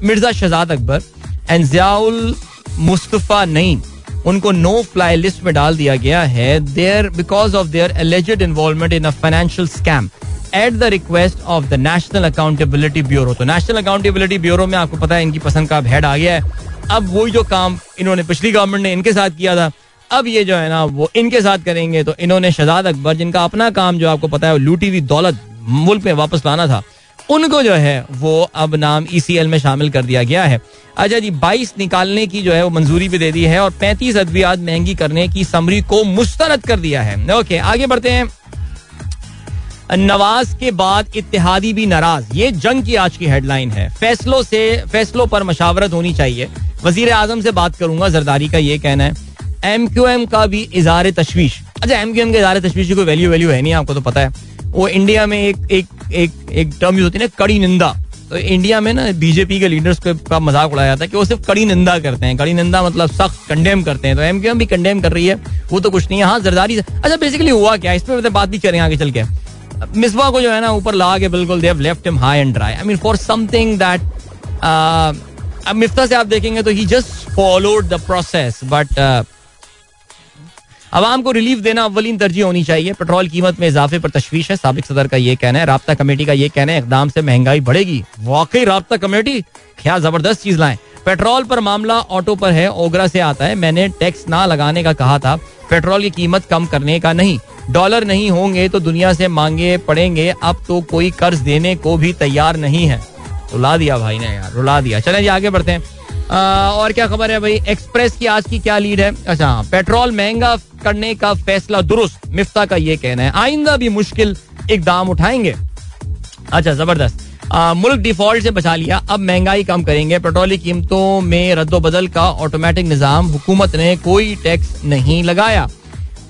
मिर्ज़ा शहजाद अकबर एंड जियाउल मुस्तफ़ा नईम उनको नो फ्लाई लिस्ट में डाल दिया गया है there because of their alleged involvement in a financial scam at the request of the National Accountability Bureau तो नेशनल अकाउंटेबिलिटी ब्यूरो में आपको पता है, इनकी पसंद का अब हेड आ गया है। अब वही जो काम इन्होंने पिछली गवर्नमेंट ने इनके साथ किया था, अब ये जो है ना, वो इनके साथ करेंगे। तो इन्होंने शहजाद अकबर, जिनका अपना काम जो आपको पता है लूटी हुई दौलत मुल्क में वापस लाना था, उनको जो है, वो अब नाम ईसीएल में शामिल कर दिया गया है। अच्छा जी, बाईस निकालने की जो है, वो मंजूरी भी दे दी है और पैंतीस अद्वियात महँगी करने की समरी को मुस्तरद कर दिया है। ओके, आगे बढ़ते हैं। नवाज़ के बाद इत्तेहादी भी नाराज़। ये जंग की आज की हेडलाइन है। फैसलों से, फैसलों पर मशावरत होनी चाहिए। वज़ीर आज़म से बात करूँगा, जरदारी का ये कहना है। एम क्यू एम का भी इजहार तशवीश। अच्छा एम क्यू एम के इजहार तशवीश की कोई वैल्यू वैल्यू है नहीं, आपको तो पता है। वो इंडिया में एक एक एक एक टर्म यूज़ होती है ना, कड़ी निंदा। तो इंडिया में ना बीजेपी के लीडर्स का मज़ाक उड़ाया जाता है कि वो सिर्फ़ कड़ी निंदा करते हैं। कड़ी निंदा मतलब सख्त कंडेम करते हैं। तो एम क्यू एम भी कंडेम कर रही है। वो तो कुछ नहीं है। हाँ जरदारी अच्छा बेसिकली हुआ क्या? इस पर बात भी करें आगे चल के। मिसबा को जो है ना ऊपर ला के बिल्कुल they have left him high and dry I mean for something that अब मिफ्ता से आप देखेंगे तो he just followed the process but आवाम को रिलीफ देना अवलिन तरजीह होनी चाहिए। पेट्रोल कीमत में इजाफे पर तशवीश है, सबक सदर का ये कहना है। रबता कमेटी का ये कहना है, इकदाम से महँगाई बढ़ेगी। वाकई रबता कमेटी? क्या ज़बरदस्त चीज़ लाए। पेट्रोल पर मामला ऑटो पर है ओगरा से आता है। मैंने टैक्स ना लगाने का कहा था पेट्रोल की कीमत कम करने का नहीं। डॉलर नहीं होंगे तो दुनिया से मांगे पड़ेंगे अब तो कोई कर्ज देने को भी तैयार नहीं है। रुला दिया भाई ने यार रुला दिया। चले जी आगे बढ़ते हैं। आ, और क्या खबर है भाई? एक्सप्रेस की आज की क्या लीड है? अच्छा पेट्रोल महँगा करने का फैसला दुरुस्त मिफ्ता का ये कहना है। आइंदा भी मुश्किल इकदाम उठाएँगे। अच्छा ज़बरदस्त। मुल्क डिफ़ॉल्ट से बचा लिया। अब महँगाई कम करेंगे। पेट्रोल की कीमतों में रद्दोबदल का ऑटोमेटिक निज़ाम। हुकूमत ने कोई टैक्स नहीं लगाया।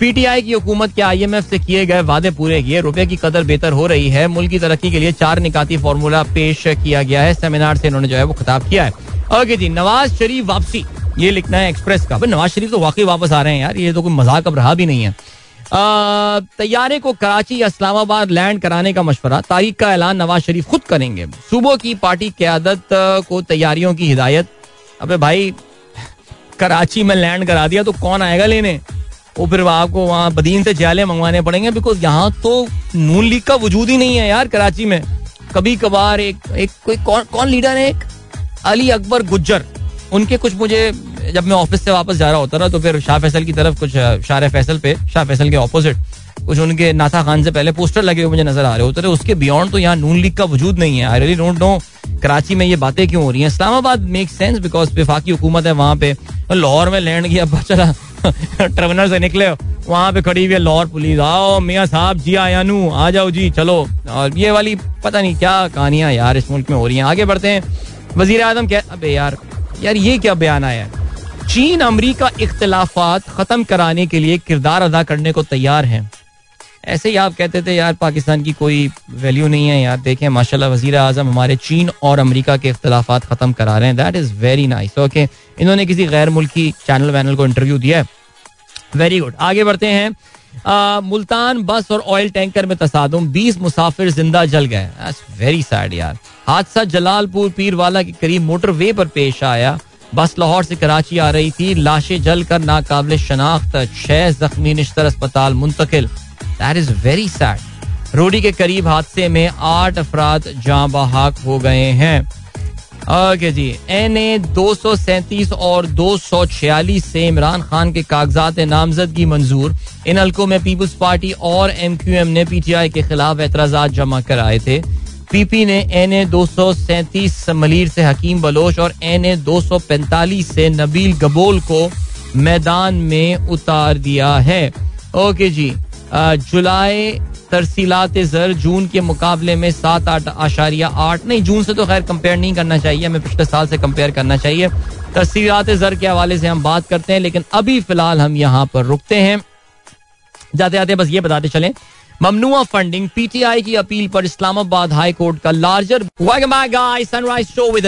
पीटीआई की हुकूमत के आईएमएफ से किए गए वादे पूरे किए। रुपए की कदर बेहतर हो रही है। मुल्क की तरक्की के लिए चार निकाती फार्मूला पेश किया गया है। सेमिनार से इन्होंने जो है वो खिताब किया है। ओके जी, नवाज़ शरीफ वापसी। ये लिखना है एक्सप्रेस का। नवाज़ शरीफ तो वाकई वापस आ रहे हैं यार। ये तो कोई मज़ाक अब रहा भी नहीं है। तैयारे को कराची या इस्लामाबाद लैंड कराने का मशवरा। तारीख का ऐलान नवाज़ शरीफ खुद करेंगे। सुबह की पार्टी क्यादत को तैयारियों की हिदायत। अबे भाई, कराची में लैंड करा दिया तो कौन आएगा लेने? वो फिर आपको वहाँ बदीन से जाले मंगवाने पड़ेंगे बिकॉज़ यहाँ तो नून लीग का वजूद ही नहीं है यार कराची में। कभी कभार एक एक कोई कौन कौन लीडर है एक? अली अकबर गुज्जर। उनके कुछ मुझे, जब मैं ऑफ़िस से वापस जा रहा होता ना तो फिर शाह फैसल की तरफ़ कुछ, शार फैसल पे, शाह फैसल के ऑपोजिट कुछ उनके नाथा खान से पहले पोस्टर लगे हुए मुझे नज़र आ रहे होते थे। उसके बियॉन्ड तो यहाँ नून लीग का वजूद नहीं है। I really don't know Karachi में ये बातें क्यों हो रही हैं। इस्लामाबाद मेक सेंस बिकॉज़ विफाकी हुकूमत है वहाँ पे। लाहौर में लैंड किया चला टर्मिनल से निकले, वहाँ पे खड़ी हुई है लाहौर पुलिस। आओ मियाँ साहब, जी आयानू आ जाओ जी, चलो। और ये वाली पता नहीं क्या कहानियाँ यार इस मुल्क में हो रही हैं। आगे बढ़ते हैं। वज़ीर आज़म कह, अबे यार यार ये क्या बयान आया चीन अमरीका इख्तलाफात खत्म कराने के लिए किरदार अदा करने को तैयार हैं। ऐसे ही आप कहते थे, यार, पाकिस्तान की कोई वैल्यू नहीं है यार। देखें, माशाल्लाह, वज़ीर आज़म हमारे चीन और अमेरिका के इख्तलाफात खत्म करा रहे हैं। That is very nice okay इन्होंने किसी गैर मुल्की चैनल वैनल को इंटरव्यू दिया है। वेरी गुड आगे बढ़ते हैं। मुल्तान बस और ऑयल टैंकर में तसादुम, बीस मुसाफिर ज़िंदा जल गए। वेरी सैड यार। हादसा जलालपुर पीरवाला के करीब मोटरवे पर पेश आया। बस लाहौर से कराची आ रही थी। लाशें जल कर नाकाबले शनाख्त, छह जख्मी निश्तर अस्पताल मुंतकिल। दैट इज़ वेरी सैड रोडी के करीब हादसे में आठ अफराद जहाँ बहाक हो गए हैं। Okay ji. एन ए दो सौ सैंतीस और दो सौ छियालीस से इमरान खान के कागजात नामजदगी मंजूर। इन हल्कों में पीपुल्स पार्टी और एम क्यू एम ने पी टी आई के खिलाफ एतराज़ जमा कराए थे। पीपी ने एन ए दो सौ सैंतीस मलिर से हकीम बलोच और एन ए दो सौ पैंतालीस से नबील गबोल को मैदान में उतार दिया है। ओके जी। जुलाई तरसीलात जर जून के मुकाबले में सात आठ आशारिया आठ। नहीं, जून से तो खैर कंपेयर नहीं करना चाहिए, हमें पिछले साल से कंपेयर करना चाहिए। तरसीलात जर के हवाले से हम बात करते हैं, लेकिन अभी फ़िलहाल हम यहाँ पर रुकते हैं। जाते जाते बस ये बताते चले। ममनुआ फंडिंग, पीटीआई की अपील पर इस्लामाबाद हाई कोर्ट का लार्जर। सनराइज शो विद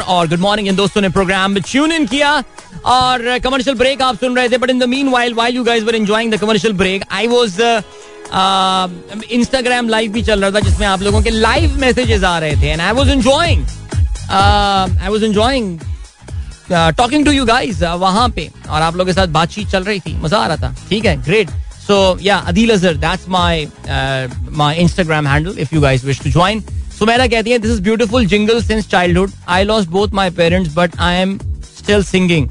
और गुड मॉर्निंग इन दोस्तों ने प्रोग्राम ट्यून इन किया। और कमर्शियल ब्रेक आप सुन रहे थे but in the meanwhile while you guys were enjoying the commercial break I was Instagram live भी चल रहा था जिसमें आप लोगों के लाइव मैसेजेस आ रहे थे and I was enjoying I was enjoying talking to you guys वहाँ पे, और आप लोगों के साथ बातचीत चल रही थी, मज़ा आ रहा था, ठीक है ग्रेट सो या Adeel Azhar that's my my Instagram handle if you guys wish to join Sumera कहती है this is beautiful jingle since childhood I lost both my parents but I am still singing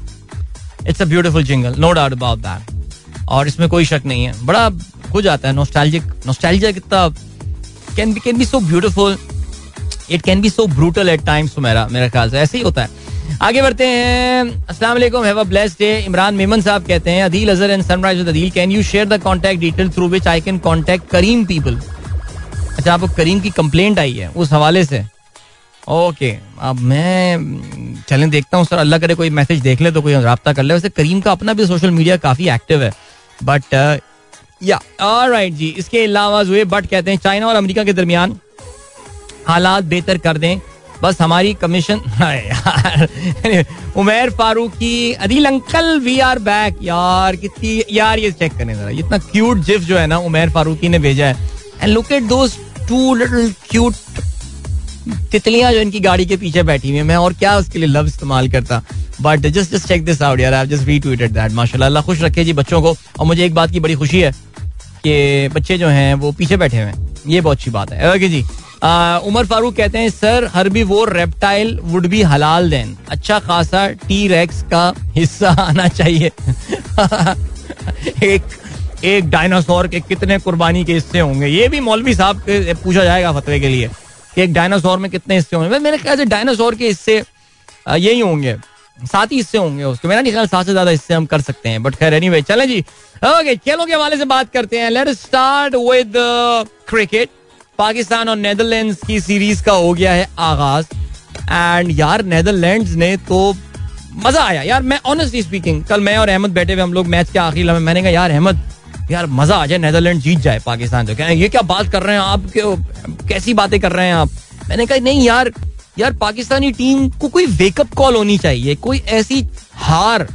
it's a beautiful jingle no doubt about that और इसमें कोई शक नहीं है। बड़ा हो जाता है नोस्टैल्जिक नोस्टैल्जिया कितना can be can be so beautiful it can be so brutal at times मेरा, मेरे ख्याल से ऐसे ही होता है। आगे बढ़ते हैं। अस्सलाम वालेकुम have a blessed day Imran Memon साहब कहते हैं, Adeel Azhar and Sunrise with Adeel can you share the contact detail through which I can contact Careem people अच्छा आपको करीम की कंप्लेंट आई है उस हवाले से? ओके अब मैं, चलें, देखता हूँ, सर, अल्लाह करे कोई मैसेज देख ले तो कोई रब्ता कर ले। वैसे करीम का अपना भी सोशल मीडिया काफ़ी एक्टिव है बट या राइट जी. इसके अलावा जुए बट कहते हैं चाइना और अमेरिका के दरमियान हालात बेहतर कर दें। बस हमारी commission Umair Farooqui Adeel uncle we are back यार, कितनी यार, ये चेक करने जरा इतना क्यूट जिफ जो है ना, उमेर फारूकी ने भेजा है। And look at those two little cute तितलियाँ जो इनकी गाड़ी के पीछे बैठी हुई है। मैं और क्या उसके लिए लव इस्तेमाल करता? But just just check this out यार आई जस्ट रीट्वीटेड दैट माशाल्लाह अल्लाह खुश रखे जी बच्चों को और मुझे एक बात की बड़ी खुशी है कि बच्चे जो हैं वो पीछे बैठे हुए हैं ये बहुत अच्छी बात है ओके जी उमर फारूक कहते हैं सर हर भी वो रेप्टाइल वुड बी हलाल देन अच्छा खासा टी रेक्स का हिस्सा आना चाहिए एक एक डायनासोर के कितने कुर्बानी के हिस्से होंगे ये भी मौलवी साहब के पूछा जाएगा फतवे के लिए कि एक डायनासोर में कितने हिस्से होंगे मेरे ख्याल से डायनासोर के हिस्से यही होंगे सात ही हिस्से होंगे उसके। मेरा नहीं ख्याल सात से ज़्यादा हिस्से हम कर सकते हैं बट खैर एनी वे चले जी। ओके खेलों के हवाले से बात करते हैं। Let start with cricket Pakistan और नेदरलैंड्स की सीरीज़ का हो गया है आगाज़। एंड यार नेदरलैंड्स ने तो मज़ा आया। यार, मैं ऑनेस्टली स्पीकिंग कल मैं और अहमद बैठे हुए हम लोग मैच के आखिरी लम्हे, मैंने कहा, यार, अहमद, यार, मज़ा आ जाए नेदरलैंड जीत जाए, पाकिस्तान तो कह ये क्या बात कर रहे हैं आप? कैसी बातें कर रहे हैं आप? मैंने कहा, नहीं यार यार, पाकिस्तानी टीम को कोई वेकअप कॉल होनी चाहिए, कोई ऐसी हार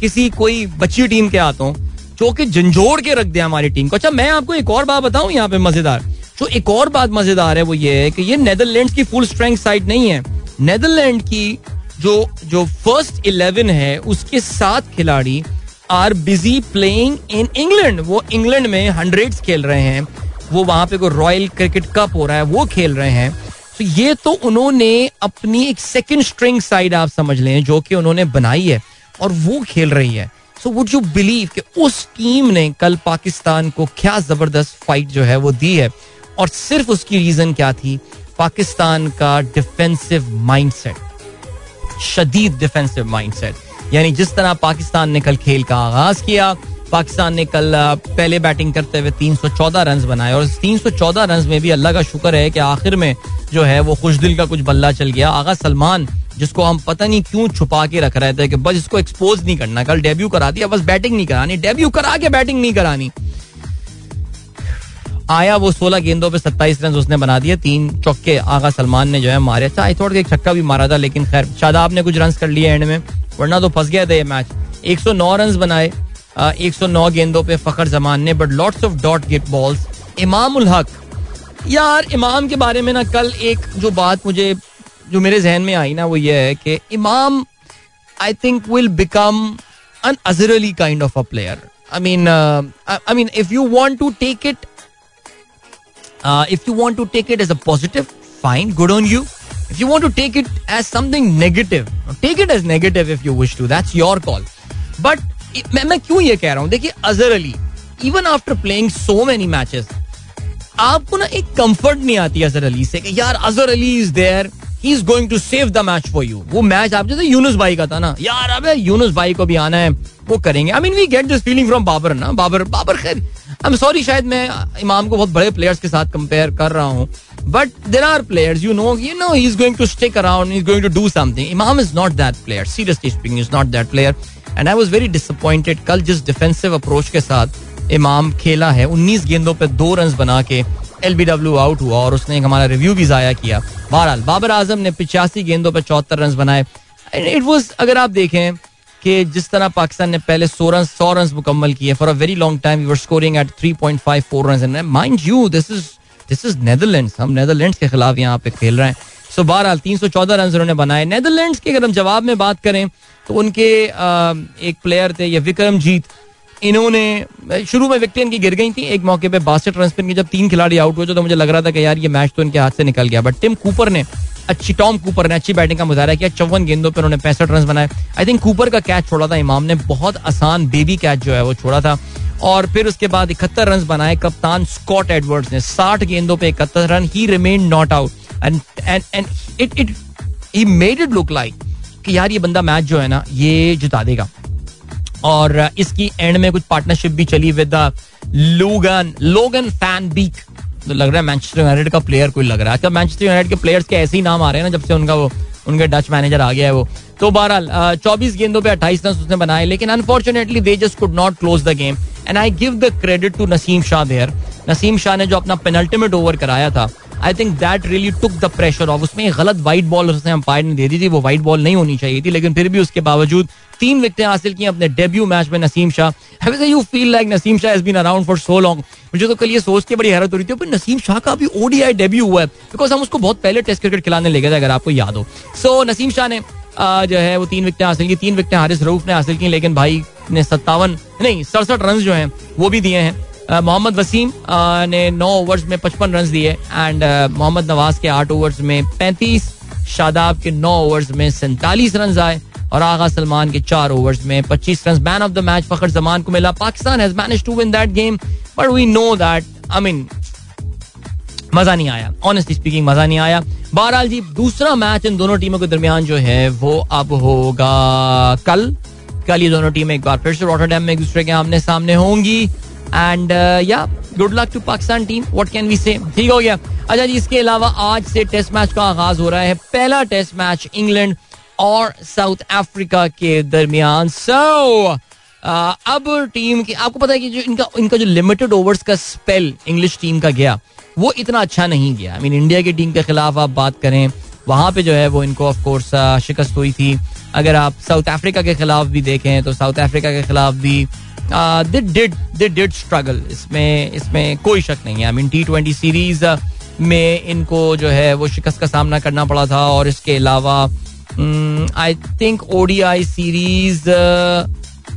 किसी कोई बच्ची टीम के हाथों जो कि झंझोड़ के रख दे हमारी टीम को। अच्छा मैं आपको एक और बात बताऊँ यहाँ पे मज़ेदार। जो एक और बात मज़ेदार है वो ये है कि ये नेदरलैंड की फुल स्ट्रेंथ साइड नहीं है। नेदरलैंड की जो जो फ़र्स्ट इलेवन है, उसके सात खिलाड़ी are busy playing in England वो इंग्लैंड में हंड्रेड खेल रहे हैं। वो वहाँ पे कोई रॉयल क्रिकेट कप हो रहा है, वो खेल रहे हैं। तो ये तो उन्होंने अपनी एक सेकंड स्ट्रिंग साइड आप समझ लें, जो कि उन्होंने बनाई है, और वो खेल रही है। सो वुड यू बिलीव कि उस टीम ने कल पाकिस्तान को क्या ज़बरदस्त फाइट जो है वो दी है? और सिर्फ़ उसकी रीजन क्या थी? पाकिस्तान का डिफेंसिव माइंडसेट शदीद डिफेंसिव माइंडसेट यानी जिस तरह पाकिस्तान ने कल खेल का आगाज़ किया पाकिस्तान ने कल पहले बैटिंग करते हुए 314 रन बनाए और 314 रन में भी अल्लाह का शुक्र है कि आखिर में जो है वो खुश दिल का कुछ बल्ला चल गया। आगा सलमान, जिसको हम पता नहीं क्यों छुपा के रख रहे थे कि बस इसको एक्सपोज नहीं करना। कल डेब्यू करा दिया बस बैटिंग नहीं करानी। डेब्यू करा के बैटिंग नहीं करानी। आया वो सोलह गेंदों पे सत्ताईस रन उसने बना दिए, तीन चौके आगा सलमान ने जो है मारे। अच्छा आई थोड़ा एक छक्का भी मारा था, लेकिन खैर, शादाब ने कुछ रन कर लिए एंड में, वरना तो फंस गया था ये मैच 109 रन बनाए 109 गेंदों पे फखर जमान ने बट लॉट्स ऑफ़ डॉट गिट बॉल्स इमाम हक यार इमाम के बारे में ना कल एक जो बात मुझे जो मेरे जहन में आई ना वो ये है कि Imam I think will become an Azhar Ali kind of a player I mean I mean if you want to take it if you want to take it as a positive fine good on you If you want to take it as something negative, take it as negative if you wish to. That's your call. But मैं मैं क्यों ये कह रहा हूँ? देखिए, Azhar Ali even after playing so many matches आपको ना एक कंफर्ट नहीं आती अजहर अली से कि, यार, Azhar Ali is there he is going to save the match for you वो मैच आप जैसे यूनुस भाई का था ना, यार, अबे यूनुस भाई को भी आना है, वो करेंगे. I mean we get this feeling from Babar ना बाबर बाबर खैर आई एम सॉरी शायद मैं इमाम को बहुत बड़े प्लेयर्स के साथ कंपेयर कर रहा हूँ but there are players you know you know he is going to stick around is going to do something Imam is not that player seriously speaking is not that player and I was very disappointed कल जिस defensive approach के साथ इमाम खेला है, उन्नीस गेंदों पर दो रन बना के एल बी डब्ल्यू आउट हुआ और उसने हमारा रिव्यू भी जाया किया। बहरहाल, बाबर आज़म ने पिचासी गेंदों पर चौहत्तर रन बनाए। इट वॉज़ अगर आप देखें कि जिस तरह पाकिस्तान ने पहले सौ रन सौ रन मुकम्मल किए for a very long time your scoring at three point five four run mind you this is this is Netherland हम नेदरलैंड के खिलाफ यहाँ पे खेल रहे हैं। सो बहरहाल, तीन सौ चौदह रन उन्होंने बनाए। नेदरलैंड के अगर हम जवाब में बात करें तो उनके एक प्लेयर थे, ये विक्रम जीत इन्होंने शुरू में विकेट इनकी गिर गई थी, एक मौके पे बासठ रन की जब तीन खिलाड़ी आउट हुए तो मुझे लग रहा था कि यार ये मैच तो इनके हाथ से निकल गया। बट टिम कूपर ने, अच्छी टॉम कूपर ने अच्छी बैटिंग का मुजाहरा किया, चौवन गेंदों पर उन्होंने पैंसठ रन बनाए। आई थिंक कूपर का कैच छोड़ा था, इमाम ने, बहुत आसान बेबी कैच जो है वो छोड़ा था। और फिर उसके बाद इकहत्तर रन बनाए, कप्तान स्कॉट एडवर्ड्स ने, साठ गेंदों पे इकहत्तर run he remain not out and and and it it he made it look like कि यार ये बंदा मैच जो है ना, ये जिता देगा। और इसकी एंड में कुछ पार्टनरशिप भी चली विद लोगन लोगन फ़ैन बीक तो लग रहा है मैनचेस्टर यूनाइटेड का प्लेयर कोई लग रहा है। मैनचेस्टर यूनाइटेड के प्लेयर्स के ऐसे ही नाम आ रहे हैं ना, जब से उनका वो, उनके डच मैनेजर आ गया है वो। तो बहरहाल चौबीस गेंदों पे अट्ठाईस रन उसने बनाए, लेकिन unfortunately they just could not close the game and I give the credit to Naseem Shah there Naseem Shah ने जो अपना पेनल्टीमेट ओवर कराया था I think that really took the pressure off उसमें गलत वाइट बॉल उसने umpire ने दे दी थी वो वाइट बॉल नहीं होनी चाहिए थी लेकिन फिर भी उसके बावजूद तीन विकेट हासिल की अपने डेब्यू मैच में Naseem Shah. You feel like Naseem Shah been around for so long मुझे तो कल ये सोच के बड़ी हैरत हो रही थी नसीम शाह का अभी ओडीआई डेब्यू हुआ है। बिकॉज़ हम उसको बहुत पहले टेस्ट क्रिकेट खिलाने ले गए थे अगर आपको याद हो। सो so, नसीम शाह ने जो है वो तीन विकेट हासिल की तीन विकेट हारिस रऊफ ने हासिल की लेकिन भाई ने सत्तावन नहीं सड़सठ रन जो हैं वो भी दिए हैं। मोहम्मद वसीम ने नौ ओवर्स में पचपन रन दिए एंड मोहम्मद नवाज़ के आठ ओवर्स में पैंतीस, शादाब के नौ ओवर्स में सैंतालीस रन आए और आगा सलमान के चार ओवर्स में पच्चीस run man of the match Fakhar Zaman को मिला। Pakistan has manage to win that game but we know that I mean मज़ा नहीं आया। ऑनेस्टली स्पीकिंग मज़ा नहीं आया। बहरहाल जी, दूसरा मैच इन दोनों टीमों के दरमियान जो है, वो अब होगा कल। कल ये दोनों टीमें एक बार फिर से रॉटरडैम में एक दूसरे के आमने सामने होंगी। And yeah good luck to Pakistan team what can we say ठीक हो गया। अच्छा जी इसके अलावा आज से टेस्ट मैच का आगाज़ हो रहा है। पहला टेस्ट मैच इंग्लैंड और साउथ अफ्रीका के दरमियान। सो so, uh, अब टीम की आपको पता है कि जो इनका इनका जो लिमिटेड ओवर्स का स्पेल इंग्लिश टीम का गया वो इतना अच्छा नहीं गया। I I mean mean, India की टीम के खिलाफ आप बात करें वहाँ पे जो है वो इनको ऑफ़ कोर्स uh, शिकस्त हुई थी। अगर आप साउथ अफ्रीका के खिलाफ भी देखें तो साउथ अफ्रीका के खिलाफ भी डिड स्ट्रगल इसमें इसमें कोई शक नहीं है। I mean T twenty series में इनको जो है, वो शिकस्त का सामना करना पड़ा था और इसके अलावा आई थिंक ओडीआई सीरीज़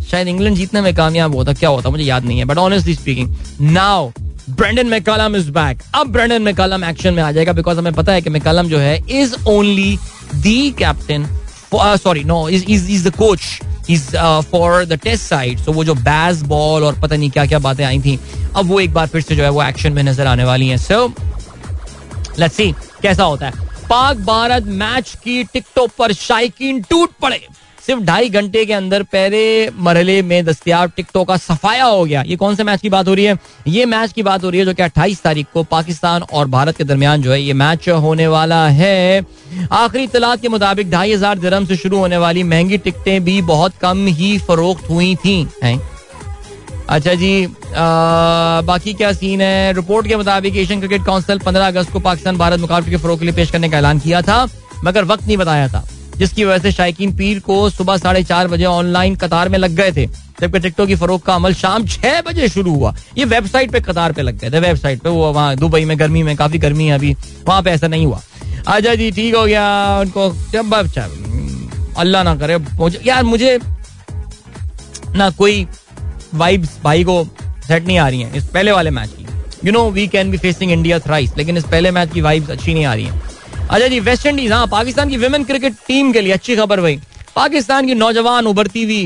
शायद इंग्लैंड जीतने में कामयाब होता क्या होता मुझे याद नहीं है but honestly speaking now Brendon McCullum is back अब ब्रेंडन मैकलम एक्शन में आ जाएगा बिकॉज़ हमें पता है कि मैकलम जो है is only the captain sorry no is is the coach for the test side so वो जो बैस बॉल और पता नहीं क्या क्या बातें आई थी, अब वो एक बार फिर से जो है वो एक्शन में नज़र आने वाली है। सो लेट्स सी कैसा होता है? पाक भारत मैच की टिकटों पर शाइकीन टूट पड़े। सिर्फ़ ढाई घंटे के अंदर पहले मरहले में दस्तियाब टिकटों का सफाया हो गया। ये कौन से मैच की बात हो रही है? ये मैच की बात हो रही है जो कि अट्ठाईस तारीख को पाकिस्तान और भारत के दरमियान जो है ये मैच होने वाला है। आखिरी इतलात के मुताबिक ढाई हज़ार दरम से शुरू होने वाली महँगी टिकटें भी बहुत कम ही फरोख्त हुई थी। अच्छा जी आ, बाकी क्या सीन है? रिपोर्ट के मुताबिक एशियन क्रिकेट काउंसिल 15 अगस्त को पाकिस्तान भारत मुकाबले के फरोख के लिए पेश करने का ऐलान किया था मगर वक्त नहीं बताया था। जिसकी वजह से शायकीन पीर को सुबह साढ़े चार बजे ऑनलाइन कतार में लग गए थे, जबकि टिकटों की फरोख का अमल शाम छह बजे शुरू हुआ। ये वेबसाइट पे कतार पे लग गए थे, वेबसाइट पे, वो वहाँ दुबई में, गर्मी में, काफ़ी गर्मी है अभी, वहाँ पे ऐसा नहीं हुआ। अच्छा जी, ठीक हो गया, उनको जब अल्लाह ना करे यार मुझे ना कोई वाइब्स भाई को सेट नहीं आ रही हैं, इस पहले वाले मैच की। You know we can be facing India thrice लेकिन इस पहले मैच की वाइब्स अच्छी नहीं आ रही हैं। अच्छा जी वेस्ट इंडीज हाँ पाकिस्तान की विमेन क्रिकेट टीम के लिए अच्छी खबर भाई पाकिस्तान की नौजवान उभरती हुई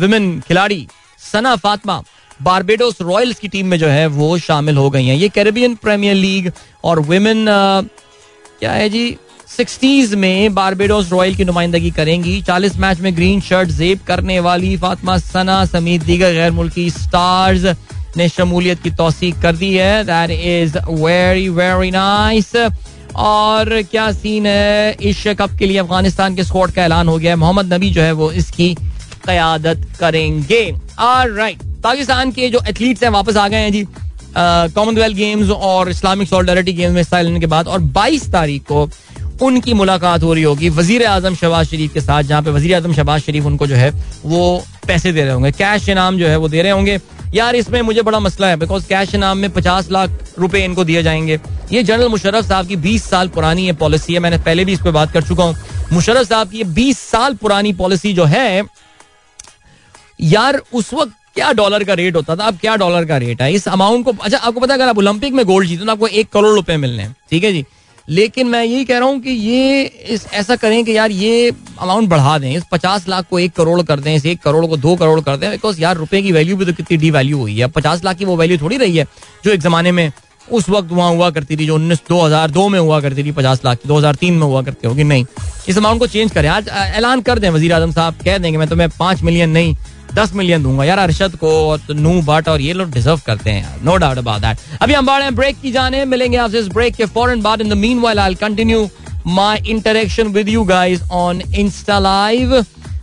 विमेन खिलाड़ी सना फातमा बारबेडोस रॉयल्स की टीम में जो है, वो शामिल हो गई हैं। ये कैरेबियन प्रीमियर लीग और विमेन क्या है जी? सिक्सटीज में बारबेडोस रॉयल की नुमाइंदगी करेंगी। चालीस मैच में ग्रीन शर्ट जेब करने वाली फातमा सना समेत दीगर गैर मुल्की स्टार्स ने शमूलियत की तोसीक कर दी है। That is very very nice और क्या सीन है? एशिया कप के लिए अफ़गानिस्तान के स्कॉट का ऐलान हो गया है। मोहम्मद नबी जो है वो इसकी क्यादत करेंगे। राइट पाकिस्तान के जो एथलीट्स हैं वापस आ गए हैं जी। कॉमनवेल्थ गेम्स और इस्लामिक सॉलिडारिटी गेम्स में हिस्सा लेने के बाद और 22 तारीख को उनकी मुलाकात हो रही होगी। वज़ीर आज़म शहबाज शरीफ के साथ, जहाँ पे वज़ीर आज़म शहबाज शरीफ उनको जो है, वो पैसे दे रहे होंगे। कैश इनाम जो है वो दे रहे होंगे। यार, इसमें मुझे बड़ा मसला है बिकॉज़ कैश इनाम में पचास लाख रुपए इनको दिए जाएँगे। ये जनरल मुशर्रफ साहब की बीस साल पुरानी ये पॉलिसी है। मैंने पहले भी इस पर बात कर चुका हूँ। मुशर्रफ साहब की बीस साल पुरानी पॉलिसी जो है, यार, उस वक्त क्या डॉलर का रेट होता था? अब क्या डॉलर का रेट है? इस अमाउंट को अच्छा आपको पता अगर आप ओलंपिक में गोल्ड जीते तो आपको एक करोड़ रुपए मिलने हैं। ठीक है जी? लेकिन मैं यही कह रहा हूँ कि ये इस ऐसा करें कि यार ये अमाउंट बढ़ा दें। इस पचास लाख को एक करोड़ कर दें, इस एक करोड़ को दो करोड़ कर दें बिकॉज़ यार रुपए की वैल्यू भी तो कितनी डी वैल्यू हुई है। पचास लाख की वो वैल्यू थोड़ी रही है, जो एक जमाने में उस वक्त वहाँ हुआ करती थी, जो उन्नीस दो हज़ार दो में हुआ करती थी पचास लाख की, दो हज़ार तीन में हुआ करती होगी। नहीं, इस अमाउंट को चेंज करें। आज ऐलान कर दें आज़म साहब, कह देंगे, मैं तुम्हें पाँच मिलियन नहीं दस मिलियन दूँगा यार अरशद को और नू बट और ये लोग डिजर्व करते हैं नो डाउट अबाउट दैट अभी हम बढ़े ब्रेक की जाने मिलेंगे आपसे इस ब्रेक के फ़ौरन बाद. In the meanwhile I continue my interaction with you guys on Insta live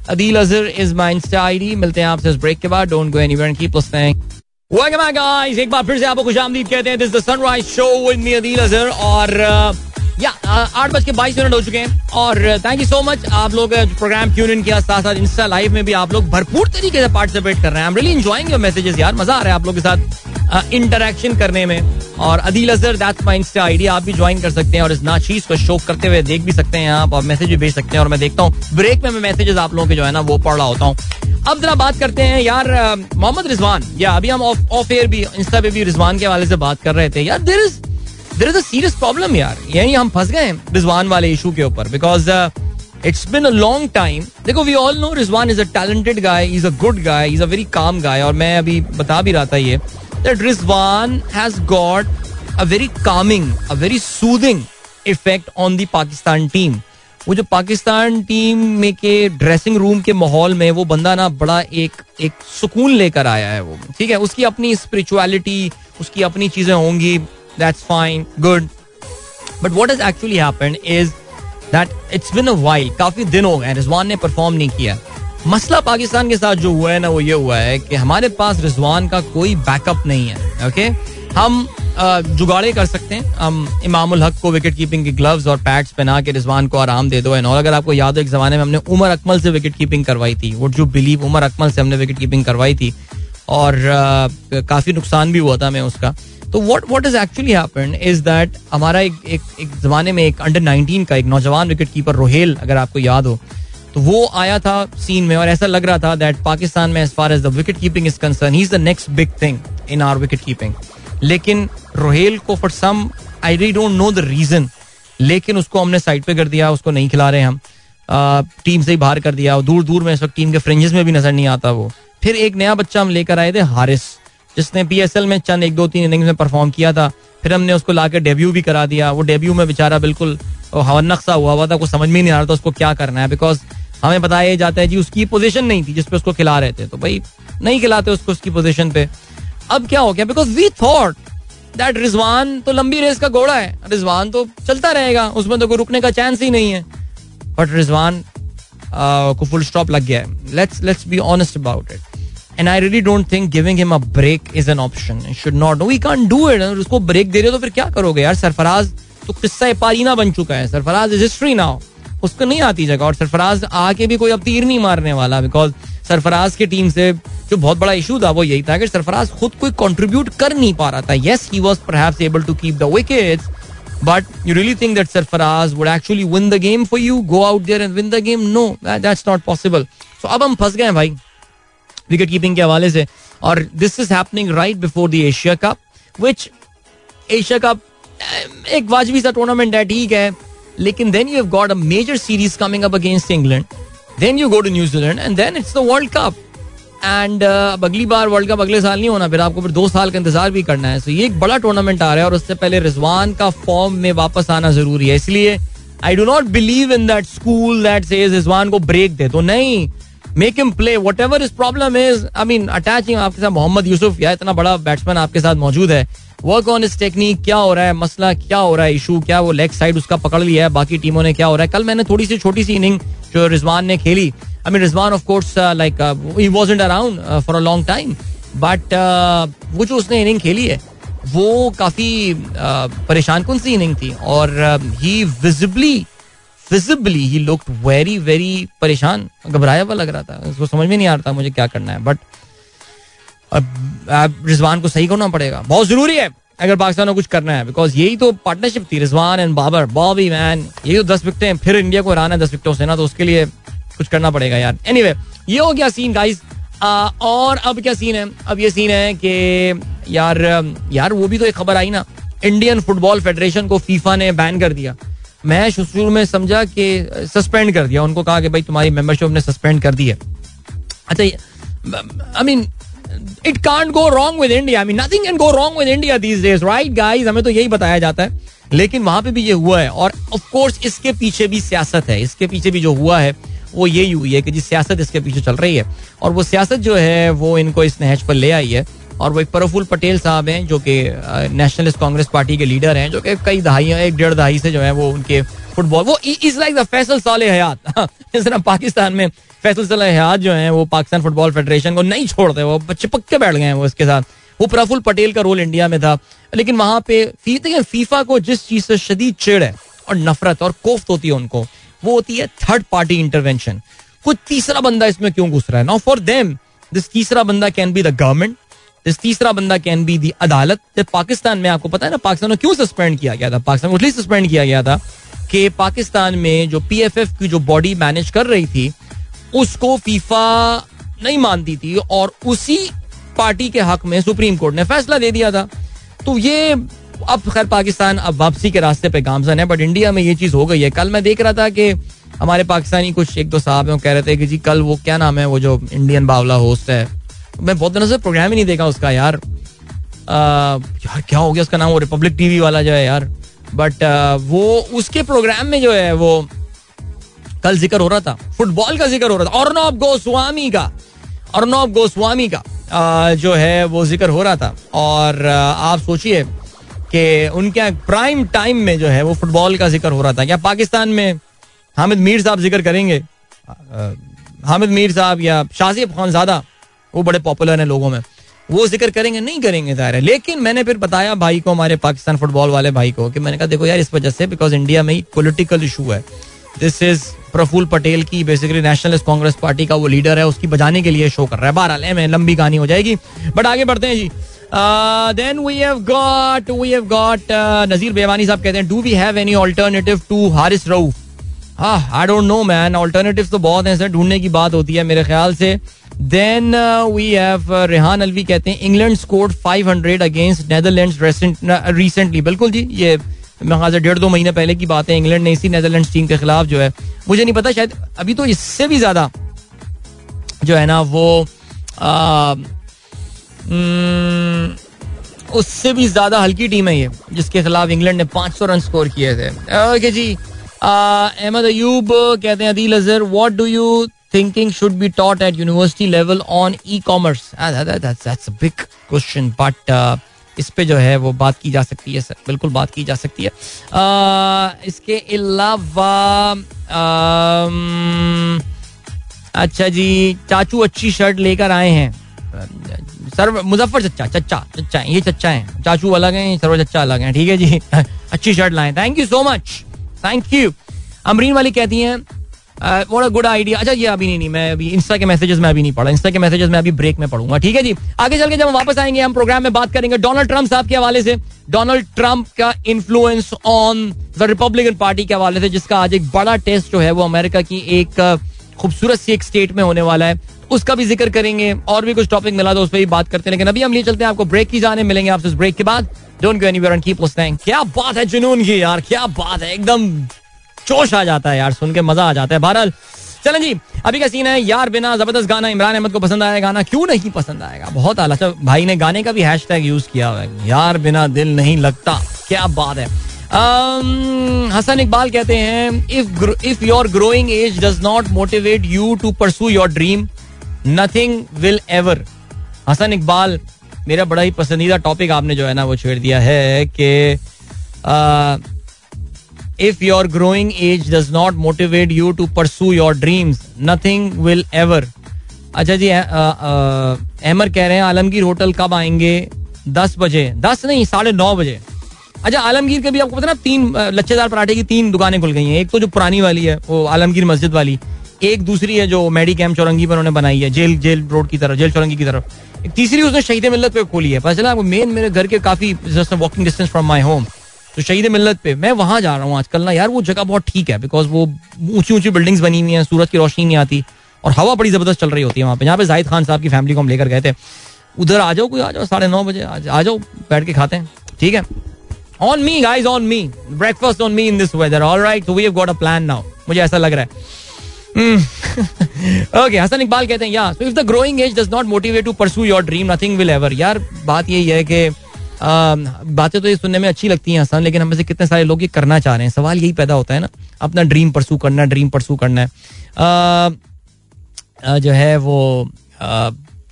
Adeel Azhar is my Insta ID मिलते हैं आपसे इस ब्रेक के बाद. Don't go anywhere and keep listening एक बार फिर से आपको खुशामदीद कहते हैं. This the sunrise show with me Adeel Azhar और uh, या आठ बज के बाईस मिनट हो चुके हैं और थैंक यू सो मच आप लोग प्रोग्राम ट्यून इन किया साथ साथ इंस्टा लाइव में भी आप लोग भरपूर तरीके से पार्टिसिपेट कर रहे हैं। रियली एंजॉइंग योर मैसेजेस यार, मज़ा आ रहा है आप लोग के साथ इंटरेक्शन करने में। और Adeel Azhar that's my Insta ID आप भी ज्वाइन कर सकते हैं और इस नाचीज को शो करते हुए देख भी सकते हैं आप और मैसेज भी भेज सकते हैं और मैं देखता हूँ। ब्रेक में मैं मैसेजेस आप लोगों के जो है ना, वो पढ़ रहा होता हूँ। अब जरा बात करते हैं यार मोहम्मद रिजवान। या, अभी हम ऑफ़ एयर भी इंस्टा पे भी रिजवान के हवाले से बात कर रहे थे। यार there is there is a problem यार यही हम फंस गए रिजवान वाले इशू के ऊपर because it's been a long time देखो we all know Rizwan is a talented guy is a good guy is a very calm guy और मैं अभी बता भी रहा था ये that Rizwan has got a very calming a very soothing effect on the Pakistan team वो जो पाकिस्तान टीम में के ड्रेसिंग रूम के माहौल में वो बंदा ना बड़ा एक एक सुकून लेकर आया है वो। ठीक है? उसकी अपनी स्पिरिचुअलिटी उसकी अपनी चीज़ें होंगी। That's fine, good. But what has actually happened is that it's been a while, काफ़ी दिन हो गए रिजवान ने परफॉर्म नहीं किया। मसला पाकिस्तान के साथ जो हुआ है ना वो ये हुआ है कि हमारे पास रिजवान का कोई बैकअप नहीं है। ओके हम जुगाड़े कर सकते हैं। हम इमामुल हक को विकेट कीपिंग के ग्लव्स और पैड्स पहना के रिजवान को आराम दे दो एंड और अगर आपको याद हो एक जमाने में हमने उमर अकमल से विकेट कीपिंग करवाई थी। Would you believe Umar Akmal से हमने विकेट कीपिंग करवाई थी? और काफ़ी नुकसान भी हुआ था हमें उसका। तो what what is actually happened is that हमारा एक एक एक जमाने में एक अंडर 19 का एक नौजवान विकेट कीपर रोहेल अगर आपको याद हो तो वो आया था सीन में और ऐसा लग रहा था दैट पाकिस्तान में as far as the wicket keeping is concern he is the next big thing in our wicket keeping लेकिन रोहेल को फॉर सम आई री डोंट नो द रीजन लेकिन उसको हमने साइड पे कर दिया, उसको नहीं खिला रहे हम। टीम से ही बाहर कर दिया दूर दूर में इस वक्त टीम के फ्रिंजेस में भी नज़र नहीं आता वो। फिर एक नया बच्चा हम लेकर आए थे, हारिस। जिसने पीएसएल में चंद, एक, दो, तीन इनिंग्स में परफॉर्म किया था, फिर हमने उसको लाकर डेब्यू भी करा दिया। वो डेब्यू में बेचारा बिल्कुल हवनक सा हुआ हुआ था, कुछ समझ में नहीं आ रहा था उसको क्या करना है बिकॉज़ हमें बताया जाता है जी उसकी पोजीशन नहीं थी जिसपे उसको खिला रहे थे। तो भाई, नहीं खिलाते उसको उसकी पोजीशन पे। अब क्या हो गया? Because we thought that Rizwan तो लंबी रेस का घोड़ा है। रिजवान तो चलता रहेगा, उसमें तो कोई रुकने का चांस ही नहीं है। बट रिजवान को फुल स्टॉप लग गया है। Let's let's be honest about it and I really don't think giving him a break is an option should not we can't do it उसको ब्रेक दे रहे हो तो फिर क्या करोगे यार? सरफराज तो किस्सा पारीना बन चुका है। सरफराज इज़ हिस्ट्री नाउ उसको नहीं आती जगह। और सरफराज आके भी कोई अब तीर नहीं मारने वाला बिकॉज़ सरफराज की टीम से जो बहुत बड़ा इशू था वो यही था कि सरफराज खुद कोई कंट्रीब्यूट कर नहीं पा रहा था। Yes he was perhaps able to keep the wickets but you really think that Sarfaraz would actually win the game for you go out there and win the game no that's not possible so अब हम फंस गए भाई। Wicket keeping के हवाले से और this is happening right before the Asia cup which Asia cup एक वाजबी सा टूर्नामेंट है ठीक है लेकिन then you have got a major series coming up against England then you go to New Zealand and then it's the world cup and अब अगली बार world cup अगले साल नहीं होना फिर आपको फिर दो साल का इंतज़ार भी करना है सो ये एक बड़ा टूर्नामेंट आ रहा है और उससे पहले रिजवान का फॉर्म में वापस आना ज़रूरी है इसलिए I do not believe in that school that says Rizwan को ब्रेक दे तो नहीं make him play whatever is problem is I mean attaching आपके साथ मोहम्मद यूसुफ या इतना बड़ा बैट्समैन आपके साथ मौजूद है वर्क ऑन इस टेक्निक क्या हो रहा है मसला क्या हो रहा है इशू क्या वो लेग साइड उसका पकड़ लिया है बाकी टीमों ने क्या हो रहा है। कल मैंने थोड़ी सी छोटी सी इनिंग जो रिजवान ने खेली। I mean Rizwan of course like he wasn't around for a long time but वो जो उसने इनिंग खेली है वो काफ़ी uh, परेशान कौन सी इनिंग थी? और he visibly visibly he look very very परेशान घबराया हुआ लग रहा था। उसको समझ में नहीं आ रहा था मुझे क्या करना है। बट अब रिजवान को सही करना पड़ेगा। बहुत ज़रूरी है अगर पाकिस्तान को कुछ करना है। बिकॉज़ यही तो पार्टनरशिप थी Rizwan and Babar. Bobby man यही तो दस विकटें फिर इंडिया को हराना है दस विकटों से ना तो उसके लिए कुछ करना पड़ेगा यार। एनी anyway, ये हो गया सीन गाइज़ और अब क्या सीन है? अब ये सीन है कि यार यार वो भी तो एक खबर आई ना। इंडियन फुटबॉल फेडरेशन को फीफा ने बैन कर दिया। मैं शुरू में समझा कि सस्पेंड कर दिया। उनको कहा कि भाई तुम्हारी मेंबरशिप ने सस्पेंड कर दी है। अच्छा I mean it can't go wrong with India I mean nothing can go wrong with India these days right guys हमें तो यही बताया जाता है। लेकिन वहाँ पे भी ये हुआ है। और ऑफ़ कोर्स इसके पीछे भी सियासत है। इसके पीछे भी जो हुआ है, वो यही हुई है कि जी सियासत इसके पीछे चल रही है। और वो सियासत जो है, वो इनको इस नहज पर ले आई है। और वो एक प्रफुल पटेल साहब हैं, जो कि नेशनलिस्ट कांग्रेस पार्टी के लीडर हैं, जो कि कई दहाइयाँ एक डेढ़ दहाई से जो है वो उनके फुटबॉल वो इज़ लाइक द फैसल साल हयात। जिस तरह पाकिस्तान में फैसल साल हयात जो है, वो पाकिस्तान फुटबॉल फेडरेशन को नहीं छोड़ते, वो बच्चे पक्के बैठ गए हैं वो इसके साथ। वो प्रफुल पटेल का रोल इंडिया में था, लेकिन वहाँ पे देखिए फीफा को जिस चीज़ से शदीद चिड़ है और नफरत और कोफ्त होती है उनको, वो होती है थर्ड पार्टी इंटरवेंशन कुछ तीसरा बंदा इसमें क्यों घुस रहा है? नाउ फॉर देम दिस तीसरा बंदा कैन बी द गवर्नमेंट तीसरा बंदा कैन बी दी अदालत पाकिस्तान में आपको पता है ना पाकिस्तान में क्यों सस्पेंड किया गया था पाकिस्तान को इसलिए सस्पेंड किया गया था कि पाकिस्तान में जो पीएफएफ की जो बॉडी मैनेज कर रही थी उसको फीफा नहीं मानती थी और उसी पार्टी के हक में सुप्रीम कोर्ट ने फैसला दे दिया था तो ये अब खैर पाकिस्तान अब वापसी के रास्ते पे गामजन है बट इंडिया में ये चीज़ हो गई है कल मैं देख रहा था कि हमारे पाकिस्तानी कुछ एक दो साहब हैं कह रहे थे कि जी कल वो क्या नाम है वो जो इंडियन बावला होस्ट है मैं बहुत दिनों से प्रोग्राम ही नहीं देखा उसका यार। आ, यार क्या हो गया उसका नाम? वो रिपब्लिक टीवी वाला जो है यार। बट वो उसके प्रोग्राम में जो है वो कल ज़िक्र हो रहा था। फुटबॉल का ज़िक्र हो रहा था। अर्नब गोस्वामी का। अर्नब गोस्वामी का uh, जो है वो ज़िक्र हो रहा था। और uh, आप सोचिए कि उनके प्राइम टाइम में जो है वो फुटबॉल का ज़िक्र हो रहा था। क्या पाकिस्तान में हामिद मीर साहब ज़िक्र करेंगे? हामिद मीर साहब या शाजिब खान ज़्यादा वो बड़े पॉपुलर हैं लोगों में। वो ज़िक्र करेंगे, नहीं करेंगे ज़ाहिर है लेकिन मैंने फिर बताया भाई को, हमारे पाकिस्तान फुटबॉल वाले भाई को, कि मैंने कहा, देखो यार, इस वजह से बिकॉज़ इंडिया में ही पोलिटिकल इशू है। दिस इज़ प्रफुल पटेल की बेसिकली नेशनलिस्ट कांग्रेस पार्टी का वो लीडर है, उसकी बजाने के लिए शो कर रहा है। बहरहाल में लंबी कहानी हो जाएगी बट आगे बढ़ते हैं जी। Then we have got we have got Nazir Bewani साहब कहते हैं do we have any alternative to Haris Rauf हाँ I don't know man alternative तो बहुत हैं सर ढूँढने की बात होती है, मेरे ख्याल से। Then we have Rehan Alvi कहते हैं England scored 500 against Netherlands recently बिल्कुल जी ये से डेढ़ दो महीने पहले की बात है इंग्लैंड ने इसी नेदरलैंड्स टीम के खिलाफ जो है मुझे नहीं पता शायद अभी तो इससे भी ज़्यादा जो है ना वो आ, न, उससे भी ज़्यादा हल्की टीम है ये जिसके खिलाफ इंग्लैंड ने 500 रन स्कोर किए थे। ओके जी अहमद अयूब कहते हैं Adeel Azhar what do you thinking should be taught at university level on e-commerce that's big question but इस पे जो है वो बात की जा सकती है सर बिल्कुल बात की जा सकती है। uh, इसके अलावा अच्छा जी चाचू अच्छी शर्ट लेकर आए हैं। सर मुजफ्फर चच्चा चच्चा चच्चा ये चच्चा हैं। चाचू अलग हैं सर्व चच्चा अलग हैं ठीक है जी? अच्छी शर्ट लाए thank you so much thank you Amreen वाली कहती हैं व्हाट अ गुड आइडिया अच्छा ये अभी नहीं नहीं, मैं अभी इंस्टा के मैसेजेस में अभी नहीं पढ़ा। इंस्टा के मैसेजेस में अभी ब्रेक में पढ़ूँगा, ठीक है जी? आगे चल के जब हम वापस आएँगे, हम प्रोग्राम में बात करेंगे डोनाल्ड ट्रंप साहब के हवाले से। डोनाल्ड ट्रंप का influence on the Republican Party के हवाले से, जिसका आज एक बड़ा टेस्ट जो है वो अमेरिका की एक खूबसूरत सी एक स्टेट में होने वाला है। उसका भी ज़िक्र करेंगे, और भी कुछ टॉपिक मिला तो उस पर भी बात करते हैं। लेकिन अभी हम लिए चलते हैं, आपको ब्रेक की जाने, मिलेंगे आपसे इस ब्रेक के बाद। डोंट गो एनीवेयर एंड क्या बात है जुनून की यार, क्या बात है, एकदम जोश आ जाता है यार, सुन के मज़ा आ जाता है। बहरहाल, चलें जी, अभी का सीन है, यार बिना ज़बरदस्त गाना, इमरान अहमद को पसंद आया गाना, क्यों नहीं पसंद आएगा? बहुत आला अच्छा भाई ने गाने का भी हैश यूज़ किया हुआ है। यार बिना दिल नहीं लगता। क्या बात है। हसन इकबाल कहते हैं if if your growing age does not motivate you to pursue your dream nothing will ever Hasan Iqbal, मेरा बड़ा ही पसंदीदा टॉपिक आपने जो है ना, वो छेड़ दिया है कि if your growing age does not motivate you to pursue your dreams nothing will ever अच्छा जी अहमर कह रहे हैं, आलमगीर होटल कब आएँगे? दस बजे। दस नहीं, साढ़े नौ बजे। अच्छा आलमगीर के भी आपको पता ना, तीन लच्छेदार पराठे की तीन दुकानें खुल गई हैं। एक तो जो पुरानी वाली है, वो आलमगीर मस्जिद वाली, एक दूसरी है जो मेडी कैम्प चौरंगी पर उन्होंने बनाई है, जेल जेल रोड की तरफ़, जेल चौरंगी की तरफ़। एक तीसरी उसने शहीद मिलत पे खोली है। पता चला मेन मेरे घर के काफ़ी walking distance from my home तो शहीद मिलत पे। मैं वहाँ जा रहा हूँ आजकल ना। यार वो जगह बहुत ठीक है बिकॉज़ वो ऊँची ऊँची बिल्डिंग्स बनी हुई हैं, सूरज की रोशनी नहीं आती और हवा बड़ी ज़बरदस्त चल रही होती है वहाँ पे। यहाँ पे जाहिद खान साहब की फैमिली को हम लेकर गए थे। उधर आ जाओ कोई, आ जाओ, साढ़े नौ बजे आ जाओ, बैठ के खाते हैं। ठीक है? On me guys on me breakfast on me in this weather alright so we have got a plan now मुझे ऐसा लग रहा है। ओके हसन इकबाल कहते हैं yeah so if the growing age does not motivate to pursue your dream nothing will ever यार, बात यही है कि बातें तो ये सुनने में अच्छी लगती हैं हसन लेकिन हमें से कितने सारे लोग ये करना चाह रहे हैं। सवाल यही पैदा होता है ना अपना ड्रीम परसू करना है ड्रीम परसू करना है। जो है वो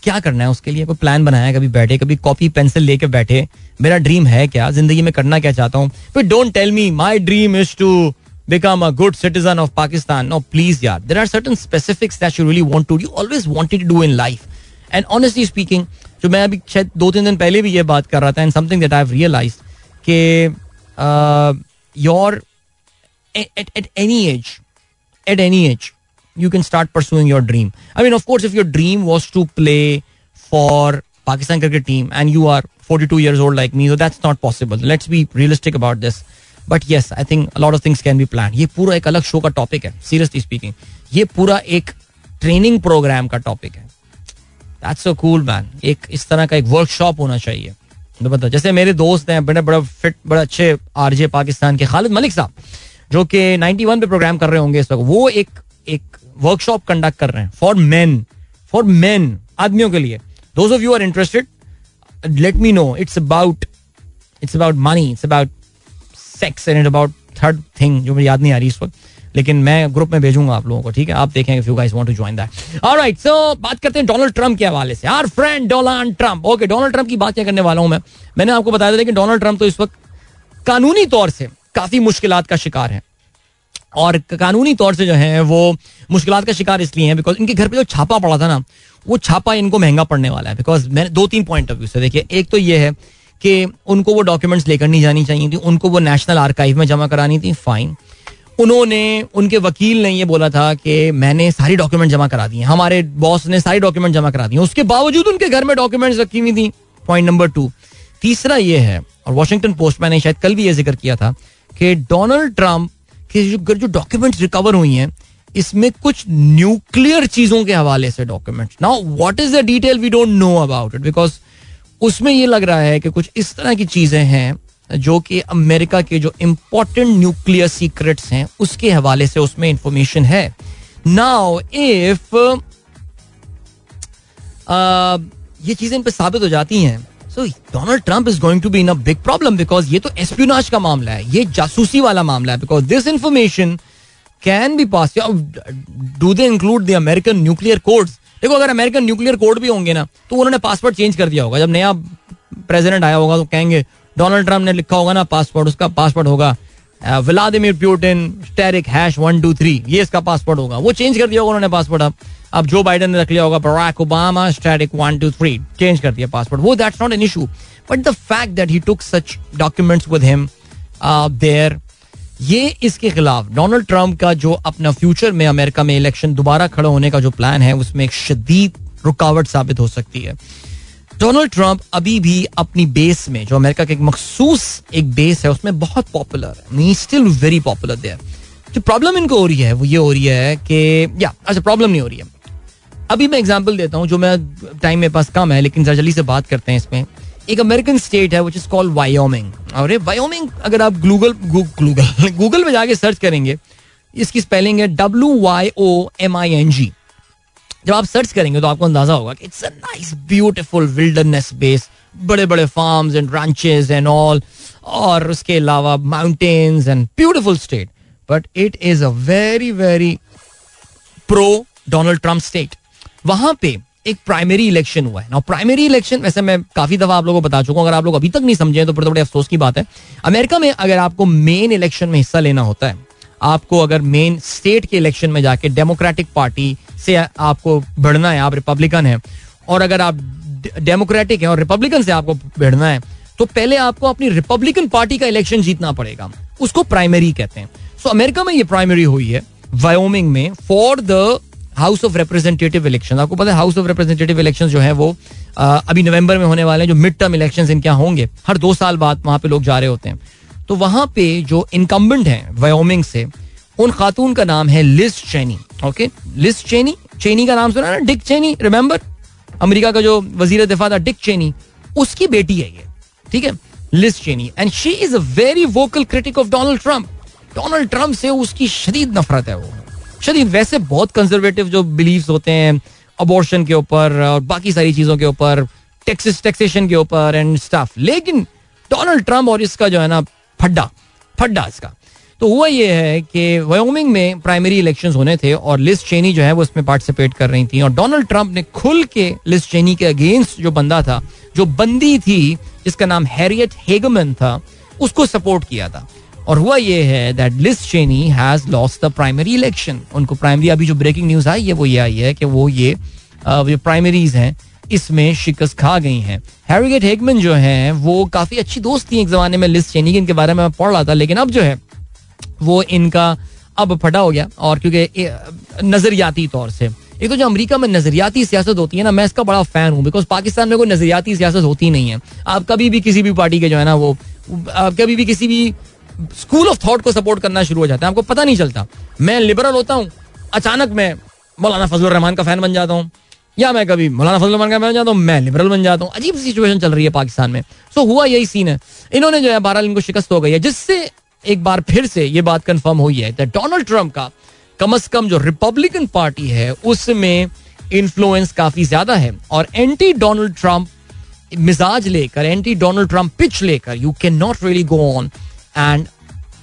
क्या करना है उसके लिए? कोई प्लान बनाया कभी बैठे कभी कॉपी पेंसिल लेके बैठे? मेरा ड्रीम है क्या? ज़िंदगी में करना क्या चाहता हूँ? Don't tell me my dream is to become a good citizen of Pakistan. No, please, yeah. There are certain specifics that you really want to, you always wanted to do जो मैं अभी शायद दो तीन दिन पहले भी ये बात कर रहा था and something that I have realize के your at at any age at any age you can start pursuing your dream I mean of course if your dream was to play for Pakistan cricket team and you are forty two years old like me so that's not possible let's be realistic about this but yes I think lot of things can be plan ये पूरा एक अलग show का topic है seriously speaking ये पूरा एक training programme का टॉपिक है. दैट्स सो कूल मैन एक इस तरह का एक वर्कशॉप होना चाहिए। तो बताओ जैसे मेरे दोस्त हैं, बड़े, बड़ा फिट बड़े अच्छे आरजे पाकिस्तान के खालिद मलिक साहब, जो कि 91 पे प्रोग्राम कर रहे होंगे इस वक्त, वो एक एक वर्कशॉप कंडक्ट कर रहे हैं फॉर मेन फॉर मेन आदमियों के लिए। Those of you are interested let me know it's about it's about money it's about sex and about third thing जो मुझे याद नहीं आ रही इस वक्त। लेकिन मैं ग्रुप में भेजूँगा आप लोगों को, ठीक है? आप देखेंगे you guys want to join that alright so बात करते हैं डोनाल्ड ट्रंप के हवाले से। यार friend Donald Trump okay Donald Trump की बात क्या करने वाला हूँ मैं। मैंने आपको बताया था कि डोनाल्ड ट्रंप तो इस वक्त कानूनी तौर से काफ़ी मुश्किल का शिकार है। और कानूनी तौर से जो है, वो मुश्किल का शिकार इसलिए है बिकॉज़ इनके घर पे जो छापा पड़ा था ना, वो छापा इनको महँगा पड़ने वाला है बिकॉज़ मैंने दो तीन पॉइंट ऑफ़ व्यू से देखिए। एक तो ये है कि उनको वो डॉक्यूमेंट्स लेकर नहीं जानी चाहिए थी, उनको वो नेशनल आर्काइव में जमा करानी थी फाइन उन्होंने, उनके वकील ने ये बोला था कि मैंने सारी डॉक्यूमेंट जमा करा दी हमारे बॉस ने सारी डॉक्यूमेंट जमा करा दी उसके बावजूद उनके घर में डॉक्यूमेंट्स रखी हुई थी। पॉइंट नंबर टू तीसरा ये है, और वॉशिंगटन पोस्ट मैंने शायद कल भी ये ज़िक्र किया था, कि डोनाल्ड ट्रंप के जो जो डॉक्यूमेंट्स रिकवर हुई हैं, इसमें कुछ न्यूक्लियर चीज़ों के हवाले से documents now what is the detail we don't know about it because उसमें ये लग रहा है कि कुछ इस तरह की चीज़ें हैं जो कि अमेरिका के जो इंपॉर्टेंट न्यूक्लियर सीक्रेट्स हैं, उसके हवाले से उसमें इंफॉर्मेशन है। नाउ इफ़ ये चीज़ें इन पर साबित हो जाती हैं so Donald Trump is going to be in a big problem because ये तो एस्प्यूनाज का मामला है, ये जासूसी वाला मामला है because this information can be pass do they include the American nuclear codes देखो, अगर अमेरिकन न्यूक्लियर कोड भी होंगे ना तो उन्होंने पासवर्ड चेंज कर दिया होगा। जब नया प्रेसिडेंट आया होगा तो कहेंगे डोनाल्ड ट्रंप ने लिखा होगा ना, पासवर्ड, उसका पासवर्ड होगा Vladimir Putin asterisk hash one, two, three, ये इसका पासवर्ड होगा। वो चेंज कर दिया होगा उन्होंने पासवर्ड, अब अब जो बाइडन ने रख लिया होगा, Barack Obama static one, two, three, change कर दिया पासवर्ड। वो that's not an issue but the fact that he took such documents with him there ये इसके खिलाफ डोनाल्ड ट्रंप का जो अपना फ्यूचर में अमेरिका में इलेक्शन दोबारा खड़ा होने का जो प्लान है, उसमें एक शदीद रुकावट साबित हो सकती है। डोनाल्ड ट्रंप अभी भी अपनी बेस में, जो अमेरिका का एक मखसूस एक बेस है, उसमें बहुत पॉपुलर है। स्टिल वेरी पॉपुलर देयर जो प्रॉब्लम इनको हो रही है, वो ये हो रही है कि, या अच्छा प्रॉब्लम नहीं हो रही है। अभी मैं एग्ज़ाम्पल देता हूँ, जो मैं टाइम मेरे पास कम है, लेकिन जरा जल्दी से बात करते हैं इसमें। एक अमेरिकन स्टेट है विच इज़ कॉल्ड वायोमिंग और वायोमिंग अगर आप गूगल गूगल गूगल में जाके सर्च करेंगे, इसकी स्पेलिंग है W Y O M I N G जब आप सर्च करेंगे तो आपको अंदाज़ा होगा कि it's a nice beautiful wilderness base बड़े बड़े farms and ranches and all और उसके अलावा mountains and beautiful state but it is a very very pro Donald Trump state वहाँ पे एक प्राइमरी इलेक्शन हुआ है. ना प्राइमरी इलेक्शन वैसे मैं काफ़ी दफ़ा आप लोगों को बता चुका हूँ, अगर आप लोग अभी तक नहीं समझे तो बड़े बड़े अफसोस की बात है। अमेरिका में अगर आपको मेन इलेक्शन में हिस्सा लेना होता है आपको अगर मेन स्टेट के इलेक्शन में जाके डेमोक्रेटिक पार्टी से आपको भिड़ना है आप रिपब्लिकन है और अगर आप डेमोक्रेटिक है और रिपब्लिकन से आपको भिड़ना है तो पहले आपको अपनी रिपब्लिकन पार्टी का इलेक्शन जीतना पड़ेगा। उसको प्राइमरी कहते हैं। सो अमेरिका में ये प्राइमरी हुई है। वायोमिंग में for the house of representative election आपको पता है हाउस ऑफ़ रिप्रेजेंटेटिव इलेक्शन जो है वो आ, अभी नवंबर में होने वाले हैं जो मिड टर्म इलेक्शन इनके यहाँ होंगे। हर दो साल बाद वहाँ पे लोग जा रहे होते हैं। तो वहाँ पे जो इनकम्बेंट है वायोमिंग से, उन खातून का नाम है Liz Cheney okay Liz Cheney Cheney का नाम सुना ना? डिक चेनी रिमेंबर अमेरिका का जो वज़ीर दिफा था डिक चेनी उसकी बेटी है ये, ठीक है? Liz Cheney and she is a very vocal critic of Donald Trump Donald Trump से उसकी शदीद नफरत है वो। शदीद वैसे बहुत कंजर्वेटिव जो बिलीव्स होते हैं अबॉर्शन के ऊपर और बाकी सारी चीज़ों के ऊपर टैक्सेस टैक्सेशन के ऊपर एंड स्टाफ लेकिन डोनाल्ड ट्रंप और इसका जो है ना फड्डा फड्डा इसका। तो हुआ ये है कि वयोमिंग में प्राइमरी इलेक्शन होने थे और लिस्ट चेनी जो है वो उसमें पार्टिसिपेट कर रही थी और डोनाल्ड ट्रंप ने खुल के लिस्ट चेनी के अगेंस्ट जो बंदा था, जो बंदी थी, जिसका नाम हैरियट हेगमन था, उसको सपोर्ट किया था। और हुआ ये है that Liz Cheney has lost the primary election उनको प्राइमरी अभी जो ब्रेकिंग न्यूज़ आई है, वो ये आई है कि वो ये जो प्राइमरीज हैं इसमें शिकस्त खा गई हैं। हैरिगेट हेगमन जो है, वो काफ़ी अच्छी दोस्त थी एक जमाने में, लिस्ट चेनी इनके बारे में पढ़ रहा था, लेकिन अब जो है, वो इनका अब फटा हो गया, और क्योंकि नजरियाती तौर से। एक तो जो अमेरिका में नजरियाती सियासत होती है ना, मैं इसका बड़ा फ़ैन हूँ बिकॉज़ पाकिस्तान में कोई नजरियाती सियासत होती नहीं है। आप कभी भी किसी भी पार्टी के जो है ना, वो आप कभी भी किसी भी स्कूल ऑफ़ थॉट को सपोर्ट करना शुरू हो जाता है, आपको पता नहीं चलता। मैं लिबरल होता हूँ, अचानक मैं मौलाना फजल रहमान का फ़ैन बन जाता हूँ। या मैं कभी मौलाना फजल का बन जाता हूँ, मैं लिबरल बन जाता हूँ। अजीब सिचुएशन चल रही है पाकिस्तान में। सो हुआ यही सीन है। इन्होंने जो है, बहरहाल इनको शिकस्त हो गई है, जिससे एक बार फिर से ये बात कंफर्म हुई है डोनाल्ड ट्रंप का कम अज कम जो रिपब्लिकन पार्टी है, उसमें इन्फ्लुएंस काफ़ी ज़्यादा है। और एंटी डोनाल्ड ट्रंप मिजाज लेकर एंटी डोनाल्ड ट्रंप पिच लेकर you can not really go on and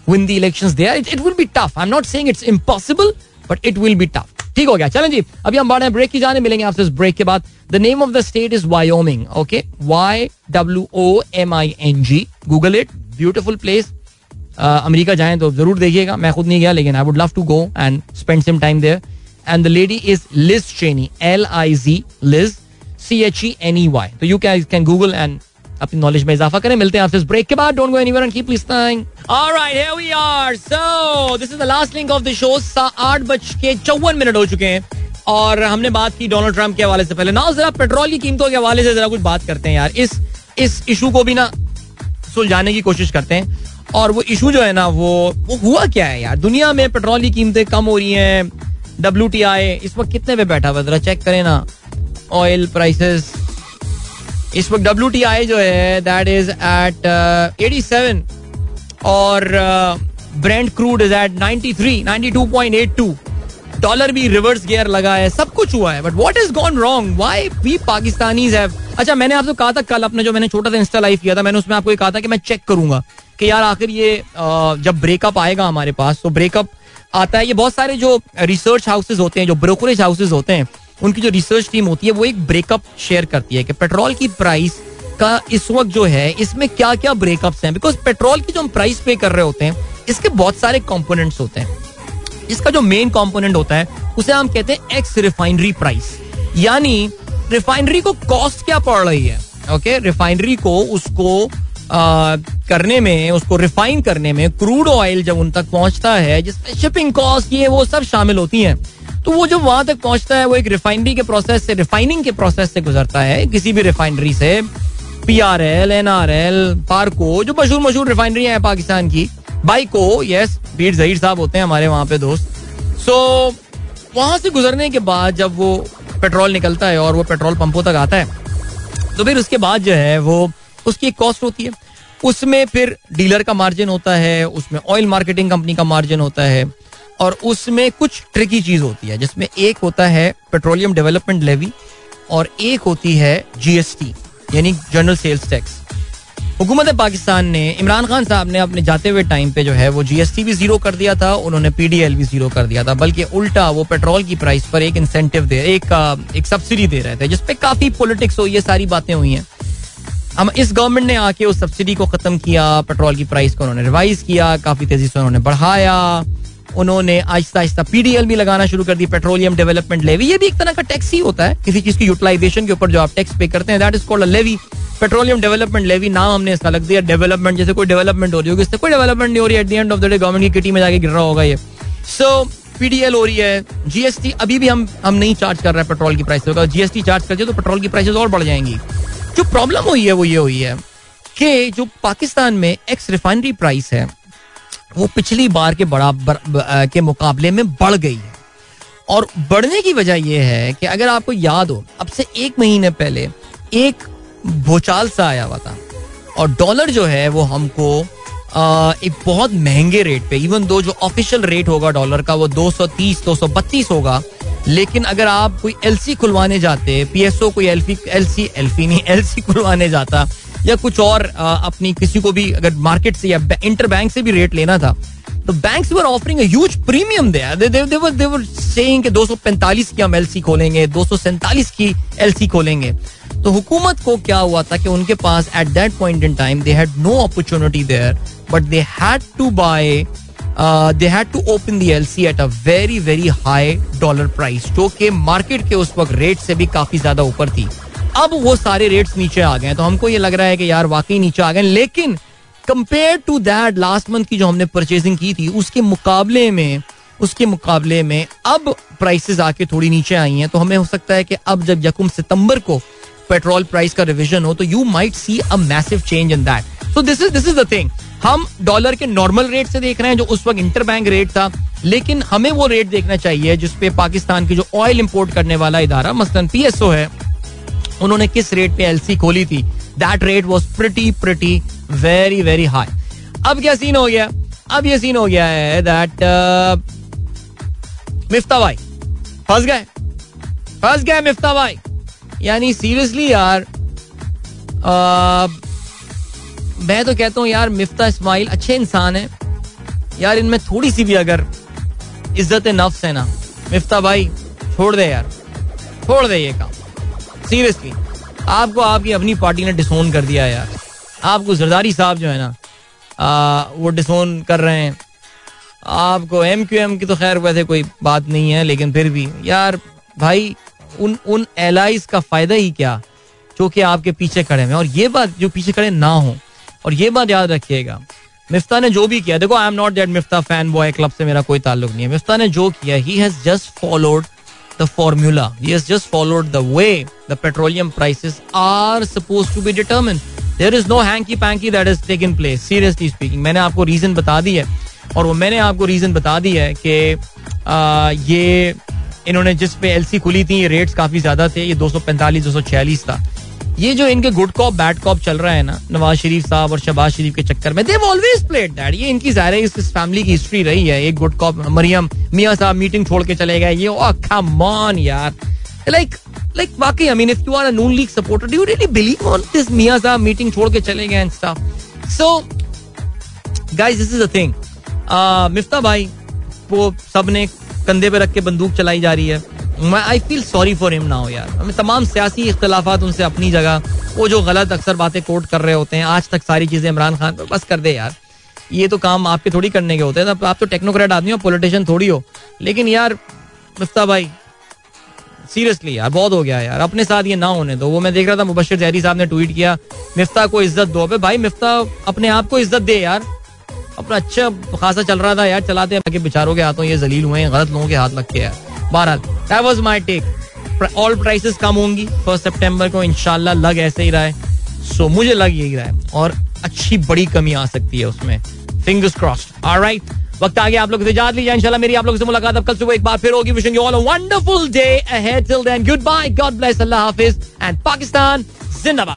win the elections there it will be tough I am not saying it's impossible but it will be tough ठीक हो गया। चलें जी, अभी हम बढ़ रहे ब्रेक की जाने मिलेंगे आपसे इस ब्रेक के बाद। The name of the state is Wyoming okay Y W O M I N G Google it beautiful place America जाएँ तो ज़रूर देखिएगा। मैं खुद नहीं गया, लेकिन I would love to go and spend some time there and the lady is Liz Cheney L I G Liz C H E N E Y तो you can can Google and अपनी knowledge में इजाफा करें। मिलते हैं आपसे इस break के बाद। Don't go anywhere and keep listening alright here we are so this is the last link of the show आठ बज के चौवन मिनट हो चुके हैं। और हमने बात की डोनाल्ड ट्रंप के हवाले से पहले। ना जरा पेट्रोल की कीमतों के हवाले से जरा कुछ बात करते हैं यार। इस इस इशू को भी ना सुलझाने की कोशिश करते हैं। और वो इशू जो है ना, वो वो हुआ क्या है यार? दुनिया में पेट्रोल की कीमतें कम हो रही हैं। डब्ल्यू टी आई इस वक्त कितने पे बैठा हुआ जरा चेक करें ना। ऑयल प्राइसेस इस वक्त डब्ल्यू टी आई जो है that is at eighty seven और brent crude is at ninety three ninety two point eight two dollar भी रिवर्स गियर लगा है, सब कुछ हुआ है but what is gone wrong why we Pakistani अच्छा मैंने आपसे कहा था कल अपने जो मैंने छोटा सा इंस्टा लाइव किया था, मैंने उसमें आपको कहा था कि मैं चेक करूँगा कि यार आखिर ये जब ब्रेकअप आएगा हमारे पास तो ब्रेकअप आता है। ये बहुत सारे जो रिसर्च हाउसेज होते हैं, जो ब्रोकरेज हाउसेज होते हैं, उनकी जो रिसर्च टीम होती है, वो एक ब्रेकअप शेयर करती है कि पेट्रोल की प्राइस का इस वक्त जो है इसमें क्या क्या ब्रेकअप्स हैं? बिकॉज़ पेट्रोल की जो हम प्राइस पे कर रहे होते हैं इसके बहुत सारे कंपोनेंट्स होते हैं। इसका जो मेन कंपोनेंट होता है उसे हम कहते हैं एक्स रिफाइनरी प्राइस यानी रिफाइनरी को कॉस्ट क्या पड़ रही है? ओके रिफाइनरी को उसको आ, करने में उसको रिफाइन करने में क्रूड ऑयल जब उन तक पहुँचता है जिसमें शिपिंग कॉस्ट ये वो सब शामिल होती हैं तो वो जो वहाँ तक पहुँचता है वो एक रिफाइनरी के प्रोसेस से रिफाइनिंग के प्रोसेस से गुजरता है किसी भी रिफाइनरी से P R L N R L Parco जो मशहूर मशहूर रिफाइनरी है पाकिस्तान की। बाइको यस बीर जहीर साहब होते हैं हमारे वहाँ पे दोस्त। सो so, वहाँ से गुजरने के बाद जब वो पेट्रोल निकलता है और वो पेट्रोल पंपों तक आता है तो फिर उसके बाद जो है वो उसकी एक कॉस्ट होती है। उसमें फिर डीलर का मार्जिन होता है उसमें ऑयल मार्केटिंग कंपनी का मार्जिन होता है और उसमें कुछ ट्रिकी चीज़ होती है जिसमें एक होता है पेट्रोलियम डेवलपमेंट लेवी और एक होती है जीएसटी यानी जनरल सेल्स टैक्स हुकूमत पाकिस्तान ने इमरान खान साहब ने अपने जाते हुए टाइम पे जो है वो जीएसटी भी ज़ीरो कर दिया था, उन्होंने पीडीएल भी ज़ीरो कर दिया था, बल्कि उल्टा वो पेट्रोल की प्राइस पर एक इंसेंटिव दे, एक एक सब्सिडी दे रहे थे जिसपे काफ़ी पॉलिटिक्स है सारी बातें हुई हैं। हम इस गवर्नमेंट ने आके उस सब्सिडी को खत्म किया पेट्रोल की प्राइस को उन्होंने रिवाइज किया, काफ़ी तेज़ी से उन्होंने बढ़ाया। उन्होंने आहिस्ता आहिस्ता पीडीएल भी लगाना शुरू कर दी पेट्रोलियम डेवलपमेंट लेवी ये भी एक तरह का टैक्स ही होता है, किसी चीज़ की यूटिलाइजेशन के ऊपर जो आप टैक्स पे करते हैं that is called levy petroleum development levy नाम हमने इसका लग दिया। डेवलपमेंट जैसे कोई डेवलपमेंट हो रही होगी, इससे कोई डेवलपमेंट नहीं हो रही at the end of the day government की किटी में जाके गिर रहा होगा ये। सो पीडीएल हो रही है जीएसटी अभी भी हम हम नहीं चार्ज कर रहे हैं पेट्रोल की प्राइस होगा जीएसटी चार्ज करते तो पेट्रोल की प्राइसेस और बढ़ जाएँगी। जो प्रॉब्लम हुई है, वो ये हुई है कि जो पाकिस्तान में एक्स रिफाइनरी प्राइस है वो पिछली बार के बराबर के मुकाबले में बढ़ गई है। और बढ़ने की वजह यह है कि अगर आपको याद हो अब से एक महीने पहले एक भूचाल सा आया हुआ था और डॉलर जो है वो हमको आ, एक बहुत महँगे रेट पे इवन दो जो ऑफिशियल रेट होगा डॉलर का वो 230 232 होगा लेकिन अगर आप कोई एलसी खुलवाने जाते पीएसओ कोई एलफी एलसी एलफी नहीं एलसी खुलवाने जाता या कुछ और अपनी किसी को भी अगर मार्केट से या इंटर बैंक से भी रेट लेना था तो banks were offering a huge premium there they they were they were saying कि 245 की हम एलसी खोलेंगे 247 की एलसी खोलेंगे। तो हुकूमत को क्या हुआ था कि उनके पास at that point in time they had no opportunity there but they had to buy they had to open the LC at a very very high dollar price जो कि मार्केट के उस वक्त रेट से भी काफ़ी ज़्यादा ऊपर थी। अब वो सारे रेट्स नीचे आ गए तो हमको ये लग रहा है कि यार वाकई नीचे आ गए लेकिन compare to that last month की जो हमने परचेजिंग की थी, उसके मुकाबले में, उसके मुकाबले में अब प्राइसेस आके थोड़ी नीचे आई हैं। तो हमें हो सकता है कि अब जब यकुम सितंबर को पेट्रोल प्राइस का रिविजन हो तो you might see a massive change in that so this is this is the thing हम डॉलर के नॉर्मल रेट से देख रहे हैं, जो उस वक्त इंटर बैंक रेट था। लेकिन हमें वो रेट देखना चाहिए जिसपे पाकिस्तान की जो ऑयल इंपोर्ट करने वाला इदारा, मसलन पीएसओ है उन्होंने किस रेट पे एलसी खोली थी? That rate was pretty pretty very very high अब क्या सीन हो गया? अब ये सीन हो गया है दैट मिफ्ता भाई। फंस गए। फंस गए मिफ्ता भाई। यानी सीरियसली यार आ, मैं तो कहता हूँ यार मिफ्ता इस्माइल अच्छे इंसान है। यार इनमें थोड़ी सी भी अगर इज़्ज़त नफ्स है ना मिफ्ता भाई छोड़ दे यार। छोड़ दे ये काम। सीरियसली आपको आपकी अपनी पार्टी ने डिसोन कर दिया यार। आपको जरदारी साहब जो है ना आ, वो डिसोन कर रहे हैं। आपको एम क्यू एम की तो खैर वैसे कोई बात नहीं है लेकिन फिर भी यार भाई उन उन एलाइज का फ़ायदा ही क्या? जो कि आपके पीछे खड़े हैं। और ये बात जो पीछे खड़े ना हो और ये बात याद रखिएगा मिफ्ता ने जो भी किया देखो I am not that Miftah fan boy club से मेरा कोई ताल्लुक नहीं है। मिफ्ता ने जो किया he has just followed the formula. He has just followed the way the petroleum prices are supposed to be determined. There is no hanky panky that has taken place. Seriously speaking, मैंने आपको reason बता दी है और वो मैंने आपको reason बता दी है कि ये इन्होंने जिस पे एलसी खुली थी ये रेट्स काफ़ी ज़्यादा थे ये 245 246 था
ये जो इनके गुड कॉप बैड कॉप चल रहा है ना, नवाज़ शरीफ साहब और शहबाज शरीफ के चक्कर में देव ऑलवेज प्लेड दैट ये इनकी ज़ाहिर है इस फैमिली की हिस्ट्री रही है। एक गुड कॉप मरियम, मियाँ साहब मीटिंग छोड़ के चले गए। ये, ओ कम यार। लाइक लाइक वाकई I mean if you are Noon league supporter do really believe on this मियाँ साहब मीटिंग छोड़ के चले गए so guys this is a thing Miftah भाई, वो सबने कंधे पे रख के बंदूक चलाई जा रही है। I feel sorry for him now यार। हमें तमाम सियासी इख्तलाफात उनसे अपनी जगह, वो जो गलत अक्सर बातें कोट कर रहे होते हैं, आज तक सारी चीज़ें इमरान खान पर बस कर दे यार। ये तो काम आपके थोड़ी करने के होते हैं, आप तो टेक्नोक्रेट आदमी हो पॉलिटिशियन थोड़ी हो। लेकिन यार मिफ्ता भाई सीरियसली यार, बहुत हो गया यार। अपने साथ ये ना होने दो। वो मैं देख रहा था, मुबशर जहरी साहब ने ट्वीट किया, मिफ्ता को इज़्ज़त दो। भाई, मिफ्ता अपने आप को इज़्ज़त दे यार। अपना अच्छा खासा चल रहा था यार चलाते हैं बेचारों के हाथों ये जलील हुए हैं गलत लोगों के हाथ लग के यार बहरहाल that was my take all prices कम होंगी फ़र्स्ट सितंबर को इंशाल्लाह लग ऐसे ही रहा है। सो so, मुझे लग यही रहा है और अच्छी बड़ी कमी आ सकती है उसमें। फिंगर्स क्रॉस्ड ऑलराइट वक्त आ गया आप लोग इजाज़त लीजिए इंशाल्लाह मेरी आप लोगों से मुलाकात अब कल सुबह एक बार फिर होगी। Wishing you all a wonderful day ahead till then goodbye God bless अल्लाह हाफिज. एंड पाकिस्तान जिंदाबाद.